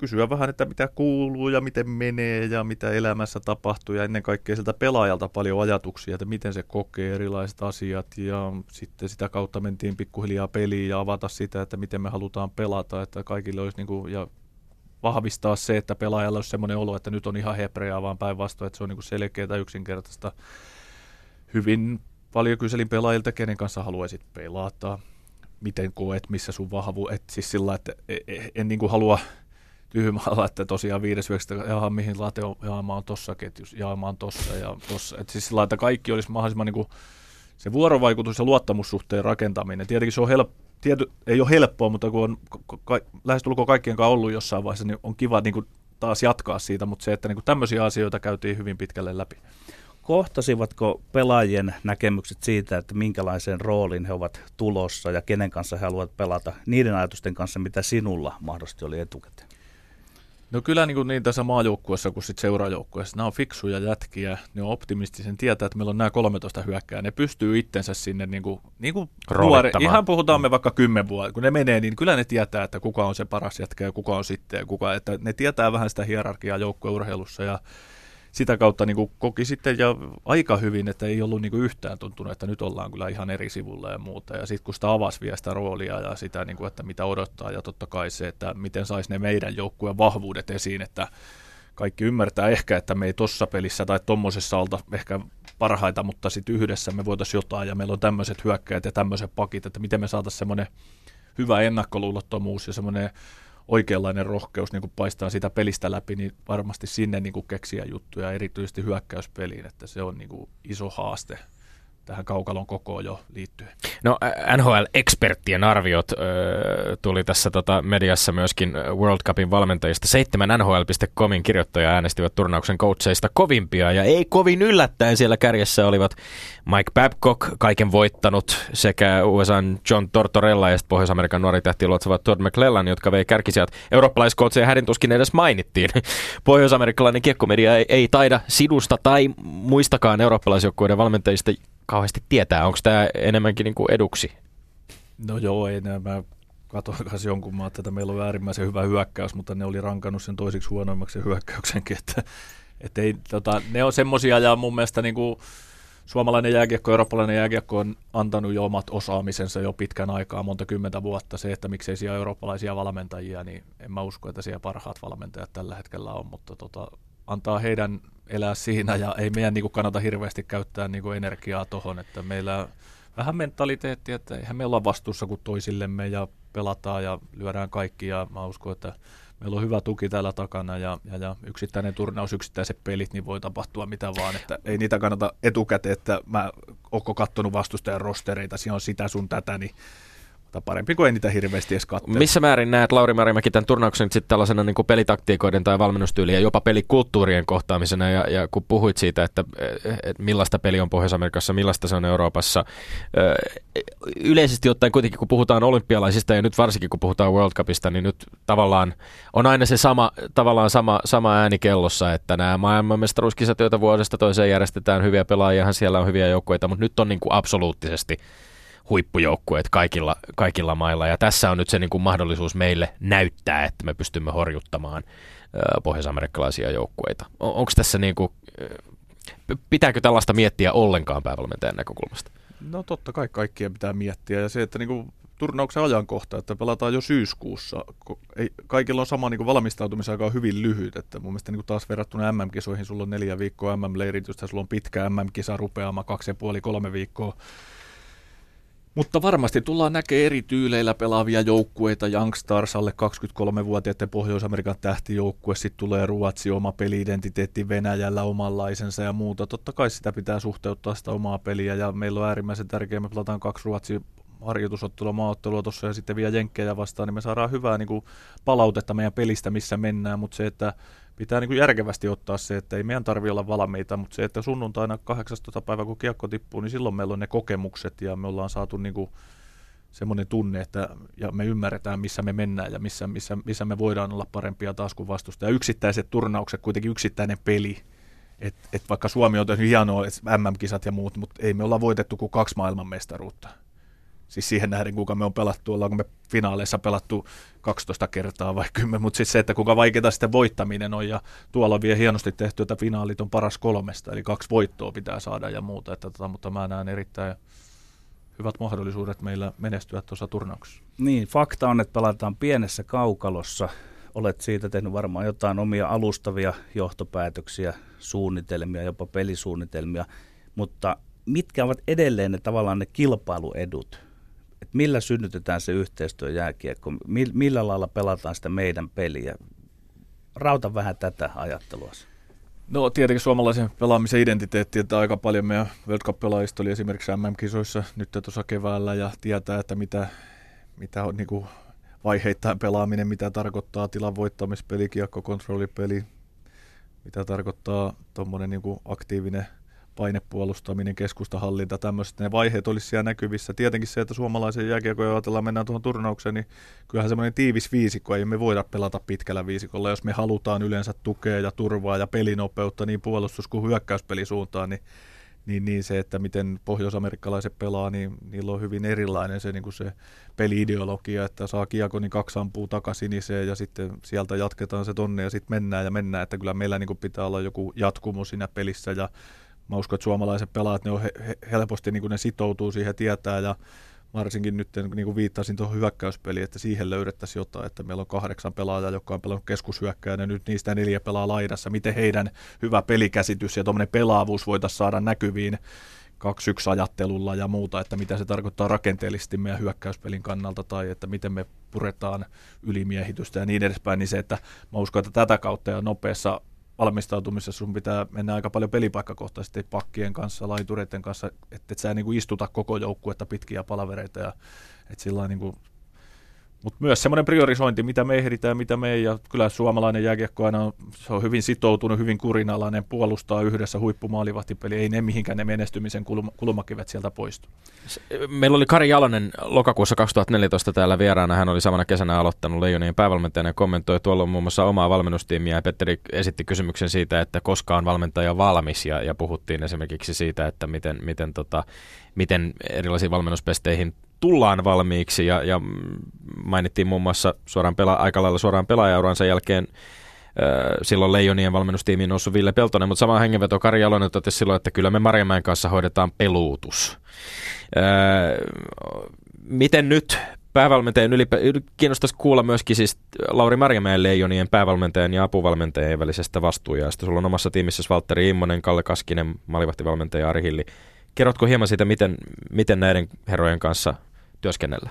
kysyä vähän, että mitä kuuluu ja miten menee ja mitä elämässä tapahtuu. Ja ennen kaikkea siltä pelaajalta paljon ajatuksia, että miten se kokee erilaiset asiat. Ja sitten sitä kautta mentiin pikkuhiljaa peliin ja avata sitä, että miten me halutaan pelata, että kaikille olisi niin kuin, ja vahvistaa se, että pelaajalla olisi semmoinen olo, että nyt on ihan hebreaa, vaan päinvastoin, että se on niin selkeää yksinkertaista. Hyvin paljon kyselin pelaajilta, kenen kanssa haluaisit pelata, miten koet, missä sun vahvu, siis sillä, että e, e, en, en niin kuin halua tyhmällä, että tosiaan 5.9. jaha, mihin late on, jaha, mä oon tossa ketjussa, jaha, mä oon tossa ja tossa. Että siis sillä että kaikki olisi mahdollisimman niin kuin, se vuorovaikutus ja luottamussuhteen rakentaminen. Tietenkin se on helppo, tiety, ei ole helppoa, mutta kun on ka, ka, lähestulkoon kaikkien kanssa ollut jossain vaiheessa, niin on kiva niin kuin, taas jatkaa siitä, mutta se, että niin kuin, tämmöisiä asioita käytiin hyvin pitkälle läpi. Kohtasivatko pelaajien näkemykset siitä, että minkälaiseen rooliin he ovat tulossa ja kenen kanssa he haluavat pelata niiden ajatusten kanssa, mitä sinulla mahdollisesti oli etukäteen? No kyllä niin, kuin niin tässä maajoukkuessa kuin sitten seuraajoukkuessa. Nämä on fiksuja jätkiä, ne on optimistisen tietää, että meillä on nämä 13 hyökkää. Ne pystyy itsensä sinne niin kuin, niin kuin nuori. Ihan puhutaan me vaikka 10 vuotta. Kun ne menee, niin kyllä ne tietää, että kuka on se paras jätkä ja kuka on sitten ja kuka. Että ne tietää vähän sitä hierarkiaa joukkueurheilussa ja sitä kautta niin kuin koki sitten ja aika hyvin, että ei ollut niin kuin yhtään tuntunut, että nyt ollaan kyllä ihan eri sivulla ja muuta. Ja sitten kun sitä avasi vielä sitä roolia ja sitä, niin kuin, että mitä odottaa ja totta kai se, että miten saisi ne meidän joukkueen vahvuudet esiin, että kaikki ymmärtää ehkä, että me ei tuossa pelissä tai tuommoisessa olta ehkä parhaita, mutta sitten yhdessä me voitaisiin jotain ja meillä on tämmöiset hyökkäjät ja tämmöiset pakit, että miten me saataisiin semmoinen hyvä ennakkoluulottomuus ja semmoinen oikeanlainen rohkeus niin kuin paistaa sitä pelistä läpi, niin varmasti sinne niin kuin keksiä juttuja, erityisesti hyökkäyspeliin, että se on niin kuin iso haaste tähän kaukalon kokoon jo liittyy. No NHL-eksperttien arviot äh, tuli tässä tota, mediassa myöskin World Cupin valmentajista. Seitsemän NHL.comin kirjoittaja äänestivät turnauksen coacheista kovimpia ja ei kovin yllättäen siellä kärjessä olivat Mike Babcock, kaiken voittanut, sekä USA John Tortorella ja Pohjois-Amerikan nuori tähti luotsavat Todd McClellan, jotka vei kärkisijat. Eurooppalaiskoutseja hädin tuskin edes mainittiin. [LAUGHS] Pohjois-amerikkalainen kiekkomedia ei, ei taida sidusta tai muistakaan eurooppalaisjoukkueiden valmentajista kauheasti tietää. Onko tämä enemmänkin niin kuin eduksi? No joo, ei mä katsoin jonkun maa, että meillä on äärimmäisen hyvä hyökkäys, mutta ne oli rankannut sen toisiksi huonoimmaksi hyökkäyksenkin, että, että ei, tota, ne on semmoisia ja mun mielestä niin kuin, suomalainen jääkiekko, eurooppalainen jääkiekko on antanut jo omat osaamisensa jo pitkän aikaa, monta kymmentä vuotta. Se, että miksei siellä eurooppalaisia valmentajia, niin en mä usko, että siellä parhaat valmentajat tällä hetkellä on, mutta tota, antaa heidän elää siinä ja ei meidän niin kuin kannata hirveästi käyttää niin kuin energiaa tuohon, että meillä vähän mentaliteetti, että eihän me olla vastuussa kuin toisillemme ja pelataan ja lyödään kaikki. Ja mä uskon, että meillä on hyvä tuki täällä takana ja, ja, ja yksittäinen turnaus, yksittäiset pelit, niin voi tapahtua mitä vaan, että ei niitä kannata etukäteen, että mä oonko kattonut vastustajan rostereita, siinä on sitä sun tätä, niin tai parempi kuin ei niitä hirveästi edes katsella. Missä määrin näet Lauri Marimäki tämän turnauksen sitten tällaisena niin pelitaktiikoiden tai valmennustyylien ja jopa pelikulttuurien kohtaamisena ja, ja kun puhuit siitä, että, että millaista peli on Pohjois-Amerikassa, millaista se on Euroopassa. Yleisesti ottaen kuitenkin kun puhutaan olympialaisista ja nyt varsinkin kun puhutaan World Cupista, niin nyt tavallaan on aina se sama, tavallaan sama, sama ääni kellossa, että nämä maailmanmestaruuskisat, joita vuodesta toiseen järjestetään, hyviä pelaajia, siellä on hyviä joukkueita, mutta nyt on niin kuin absoluuttisesti – huippujoukkueet kaikilla, kaikilla mailla. Ja tässä on nyt se niin kuin mahdollisuus meille näyttää, että me pystymme horjuttamaan pohjois-amerikkalaisia joukkueita. On, Onko tässä niin kuin, pitääkö tällaista miettiä ollenkaan päävalmentajan näkökulmasta? No totta kai kaikkia pitää miettiä ja se, että niin kuin turnauksen ajankohta, että pelataan jo syyskuussa. Ei, kaikilla on sama niin valmistautumisaika on hyvin lyhyt, että mun mielestä niin taas verrattuna MM-kisoihin sulla on neljä viikkoa MM-leiritystä, sulla on pitkä MM-kisa rupeama kaksi ja puoli, kolme viikkoa mutta varmasti tullaan näkemään eri tyyleillä pelaavia joukkueita. Youngstars alle 23-vuotiaiden Pohjois-Amerikan tähtijoukkue. Sitten tulee Ruotsi, oma peliidentiteetti Venäjällä omanlaisensa ja muuta. Totta kai sitä pitää suhteuttaa sitä omaa peliä ja meillä on äärimmäisen tärkeää. Me pelataan kaksi Ruotsi harjoitusottelua, maaottelua tuossa ja sitten vielä Jenkkejä vastaan, niin me saadaan hyvää niin kuin, palautetta meidän pelistä, missä mennään, mutta se, että pitää niin kuin järkevästi ottaa se, että ei meidän tarvi olla valmiita, mutta se, että sunnuntaina 18. päivä, kun kiekko tippuu, niin silloin meillä on ne kokemukset ja me ollaan saatu niin kuin semmoinen tunne, että ja me ymmärretään, missä me mennään ja missä, missä, missä me voidaan olla parempia taas kuin vastusta. Ja yksittäiset turnaukset, kuitenkin yksittäinen peli, et, et vaikka Suomi on tehnyt hienoa MM-kisat ja muut, mutta ei me olla voitettu kuin kaksi maailmanmestaruutta. Siis siihen nähden, kuinka me on pelattu, ollaanko me finaaleissa pelattu 12 kertaa vai 10, mutta siis se, että kuinka vaikeaa sitten voittaminen on, ja tuolla on vielä hienosti tehty, että finaalit on paras kolmesta, eli kaksi voittoa pitää saada ja muuta, että, tota, mutta mä näen erittäin hyvät mahdollisuudet meillä menestyä tuossa turnauksessa. Niin, fakta on, että pelataan pienessä kaukalossa. Olet siitä tehnyt varmaan jotain omia alustavia johtopäätöksiä, suunnitelmia, jopa pelisuunnitelmia, mutta mitkä ovat edelleen ne tavallaan ne kilpailuedut millä synnytetään se yhteistyö jääkiekko, millä lailla pelataan sitä meidän peliä. Rauta vähän tätä ajattelua. No tietenkin suomalaisen pelaamisen identiteetti, että aika paljon meidän World Cup-pelaajista oli esimerkiksi MM-kisoissa nyt tuossa keväällä ja tietää, että mitä, mitä on niin kuin vaiheittain pelaaminen, mitä tarkoittaa tilan voittamispeli, kiekko-kontrollipeli, mitä tarkoittaa tuommoinen niin aktiivinen – painepuolustaminen, keskustahallinta, tämmöiset ne vaiheet olisi siellä näkyvissä. Tietenkin se, että suomalaisen jääkiekon ajatellaan mennään tuohon turnaukseen, niin kyllähän semmoinen tiivis viisikko, ei me voida pelata pitkällä viisikolla. Jos me halutaan yleensä tukea ja turvaa ja pelinopeutta niin puolustus- kuin hyökkäyspelisuuntaan, niin niin, niin se, että miten pohjoisamerikkalaiset pelaa, niin niillä on hyvin erilainen se, niin kuin se peliideologia, että saa kiekko, niin kaksi ampuu takasiniseen ja sitten sieltä jatketaan se tonne ja sitten mennään ja mennään, että kyllä meillä niin kuin pitää olla joku jatkumo siinä pelissä ja mä uskon, että suomalaiset pelaajat, ne on he, he, helposti niin kuin ne sitoutuu siihen, tietää ja varsinkin nyt niin kuin viittasin tuohon hyökkäyspeliin, että siihen löydettäisiin jotain, että meillä on kahdeksan pelaajaa, jotka on pelannut keskushyökkäjänä, nyt niistä neljä pelaa laidassa. Miten heidän hyvä pelikäsitys ja tuommoinen pelaavuus voitaisiin saada näkyviin 2-1 ajattelulla ja muuta, että mitä se tarkoittaa rakenteellisesti meidän hyökkäyspelin kannalta tai että miten me puretaan ylimiehitystä ja niin edespäin, niin se, että mä uskon, että tätä kautta ja nopeassa valmistautumisessa sun pitää mennä aika paljon pelipaikkakohtaisesti pakkien kanssa, laitureiden kanssa, että et sä niin kuin istuta koko joukkuetta pitkiä palavereita ja että sillä niin kuin mutta myös semmoinen priorisointi, mitä me ehditään, mitä me ei. Ja kyllä suomalainen jääkiekko aina on, se on hyvin sitoutunut, hyvin kurinalainen, puolustaa yhdessä huippumaalivahtipeli. Ei ne mihinkään ne menestymisen kulmakivet sieltä poistu. Meillä oli Kari Jalonen lokakuussa 2014 täällä vieraana. Hän oli samana kesänä aloittanut Leijonien päävalmentajana ja kommentoi tuolla muun muassa omaa valmennustiimiä. Ja Petteri esitti kysymyksen siitä, että koska on valmentaja valmis. Ja, ja puhuttiin esimerkiksi siitä, että miten, miten, tota, miten erilaisiin valmennuspesteihin tullaan valmiiksi ja, ja mainittiin muun muassa suoraan pela, aika lailla suoraan pelaajauransa jälkeen silloin Leijonien valmennustiimiin noussut Ville Peltonen, mutta sama hengenveto Kari Jalonen totesi silloin, että kyllä me Marjamäen kanssa hoidetaan peluutus. miten nyt päävalmentajan ylipä, kiinnostaisi kuulla myöskin siis Lauri Marjamäen Leijonien päävalmentajan ja apuvalmentajien välisestä vastuujasta. Sulla on omassa tiimissä Valtteri Immonen, Kalle Kaskinen, malivahtivalmentaja Ari Hilli. Kerrotko hieman siitä, miten, miten näiden herrojen kanssa työskennellä?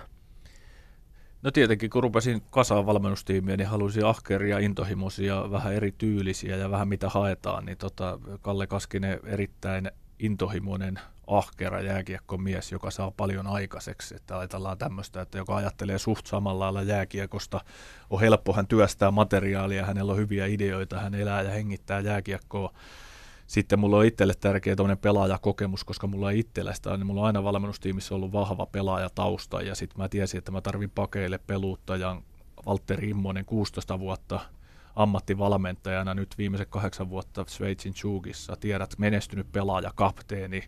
No tietenkin, kun rupesin kasaan valmennustiimiä, niin halusin ahkeria, intohimoisia, vähän erityylisiä ja vähän mitä haetaan. Niin tota, Kalle Kaskinen erittäin intohimoinen, ahkera jääkiekkomies, joka saa paljon aikaiseksi. Että ajatellaan tämmöistä, että joka ajattelee suht samalla lailla jääkiekosta, on helppo, hän työstää materiaalia, hänellä on hyviä ideoita, hän elää ja hengittää jääkiekkoa sitten mulla on itselle tärkeä tämmöinen pelaajakokemus, koska mulla ei itsellä sitä, niin mulla on aina valmennustiimissä ollut vahva pelaajatausta. Ja sitten mä tiesin, että mä tarvin pakeille peluuttajan Valtteri Immonen 16 vuotta ammattivalmentajana. Nyt viimeiset kahdeksan vuotta Sveitsin Chugissa. Tiedät, menestynyt pelaaja, kapteeni,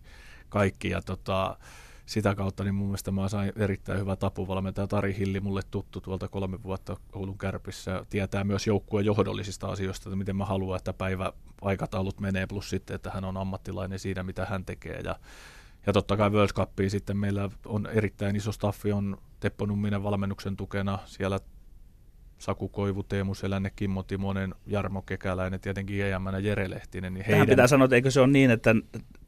kaikki. Ja tota, sitä kautta niin mun mielestä mä sain erittäin hyvä tapuvalmentaja Tari Hilli, mulle tuttu tuolta kolme vuotta Oulun kärpissä. Tietää myös joukkueen johdollisista asioista, että miten mä haluan, että päivä aikataulut menee, plus sitten, että hän on ammattilainen siinä, mitä hän tekee. Ja, Ja totta kai World Cupiin sitten meillä on erittäin iso staffi, on Teppo Numminen valmennuksen tukena. Siellä Saku Koivu, Teemu Selänne, Kimmo Timonen, Jarmo Kekäläinen, tietenkin EMänä Jere Lehtinen. Niin heidän... Tähän pitää sanoa, että eikö se ole niin, että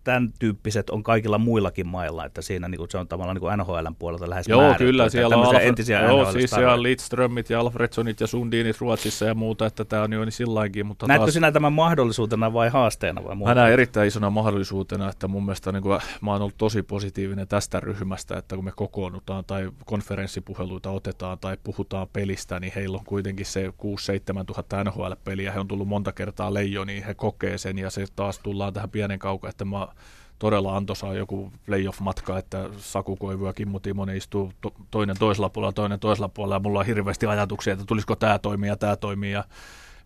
tämän tyyppiset on kaikilla muillakin mailla, että siinä niin kuin, se on tavallaan niin NHLn puolelta lähes Joo, määrätty, kyllä, siellä on Alfred, entisiä joo, siis siellä Lidströmit ja Alfredsonit ja Sundinit Ruotsissa ja muuta, että tämä on jo niin silläinkin. Mutta Näetkö taas, sinä tämän mahdollisuutena vai haasteena? Vai mä näen erittäin isona mahdollisuutena, että mun mielestä niin kuin, mä oon ollut tosi positiivinen tästä ryhmästä, että kun me kokoonnutaan tai konferenssipuheluita otetaan tai puhutaan pelistä, niin heillä on kuitenkin se 6-7 tuhatta NHL-peliä, he on tullut monta kertaa leijoniin, he kokee sen ja se taas tullaan tähän pienen kaukaan, että mä todella antoisaa joku playoff-matka, että Saku Koivu ja Kimmo Timonen istuu to, toinen toisella puolella, toinen toisella puolella, ja mulla on hirveästi ajatuksia, että tulisiko tämä toimia ja tämä toimia.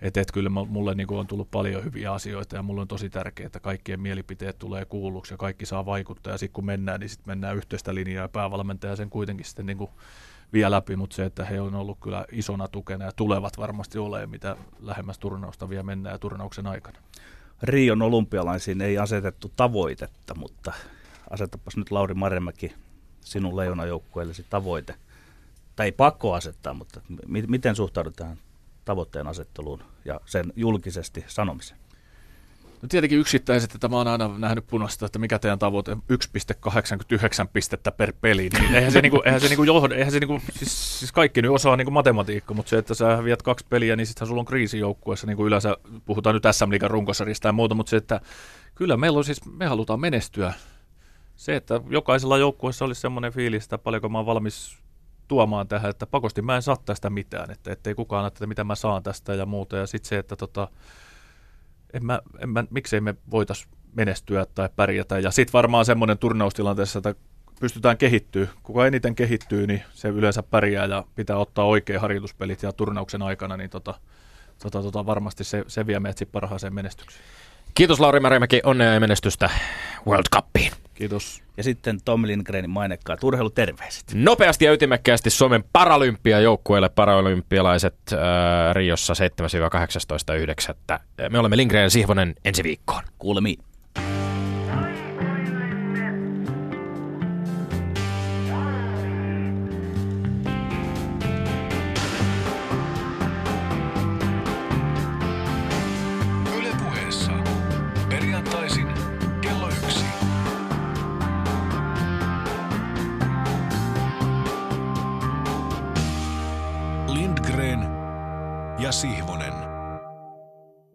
Että et kyllä mulle niin on tullut paljon hyviä asioita ja mulle on tosi tärkeää, että kaikkien mielipiteet tulee kuulluksi ja kaikki saa vaikuttaa. Ja sitten kun mennään, niin sitten mennään yhteistä linjaa ja päävalmentaja sen kuitenkin sitten niin kuin vie läpi, mutta se, että he on ollut kyllä isona tukena ja tulevat varmasti olemaan, mitä lähemmäs turnausta vielä mennään ja turnauksen aikana. Rion olympialaisiin ei asetettu tavoitetta, mutta asetapas nyt Lauri Maremäki sinun leijonajoukkueellesi tavoite. Tai ei pakko asettaa, mutta m- miten suhtaudutaan tavoitteen asetteluun ja sen julkisesti sanomiseen? No tietenkin yksittäiset, että mä oon aina nähnyt punaista, että mikä teidän tavoite 1,89 pistettä per peli, niin eihän se, [LAUGHS] niinku, eihän se niinku johda, eihän se niinku, siis, siis kaikki nyt osaa niinku matematiikka, mutta se, että sä viet kaksi peliä, niin sittenhän sulla on kriisijoukkueessa, niin kuin yleensä puhutaan nyt SM Liigan runkosarjista ja muuta, mutta se, että kyllä meillä on siis, me halutaan menestyä. Se, että jokaisella joukkueessa olisi semmoinen fiilis, että paljonko mä oon valmis tuomaan tähän, että pakosti mä en saa tästä mitään, että ettei kukaan että mitä mä saan tästä ja muuta, ja sitten se, että tota, en mä, en mä, miksei me voitaisiin menestyä tai pärjätä. Ja sitten varmaan semmoinen turnaustilanteessa, että pystytään kehittyä. Kuka eniten kehittyy, niin se yleensä pärjää ja pitää ottaa oikein harjoituspelit ja turnauksen aikana, niin tota, tota, tota, varmasti se, se vie meidät parhaaseen menestykseen. Kiitos Lauri Märimäki, onnea ja menestystä World Cupiin. Kiitos. Ja sitten Tom Lindgrenin mainekkaat urheiluterveiset. Nopeasti ja ytimekkäästi Suomen paralympiajoukkueelle paralympialaiset äh, Riossa 7-18.9. Me olemme Lindgren ja Sihvonen ensi viikkoon. Kuulemiin.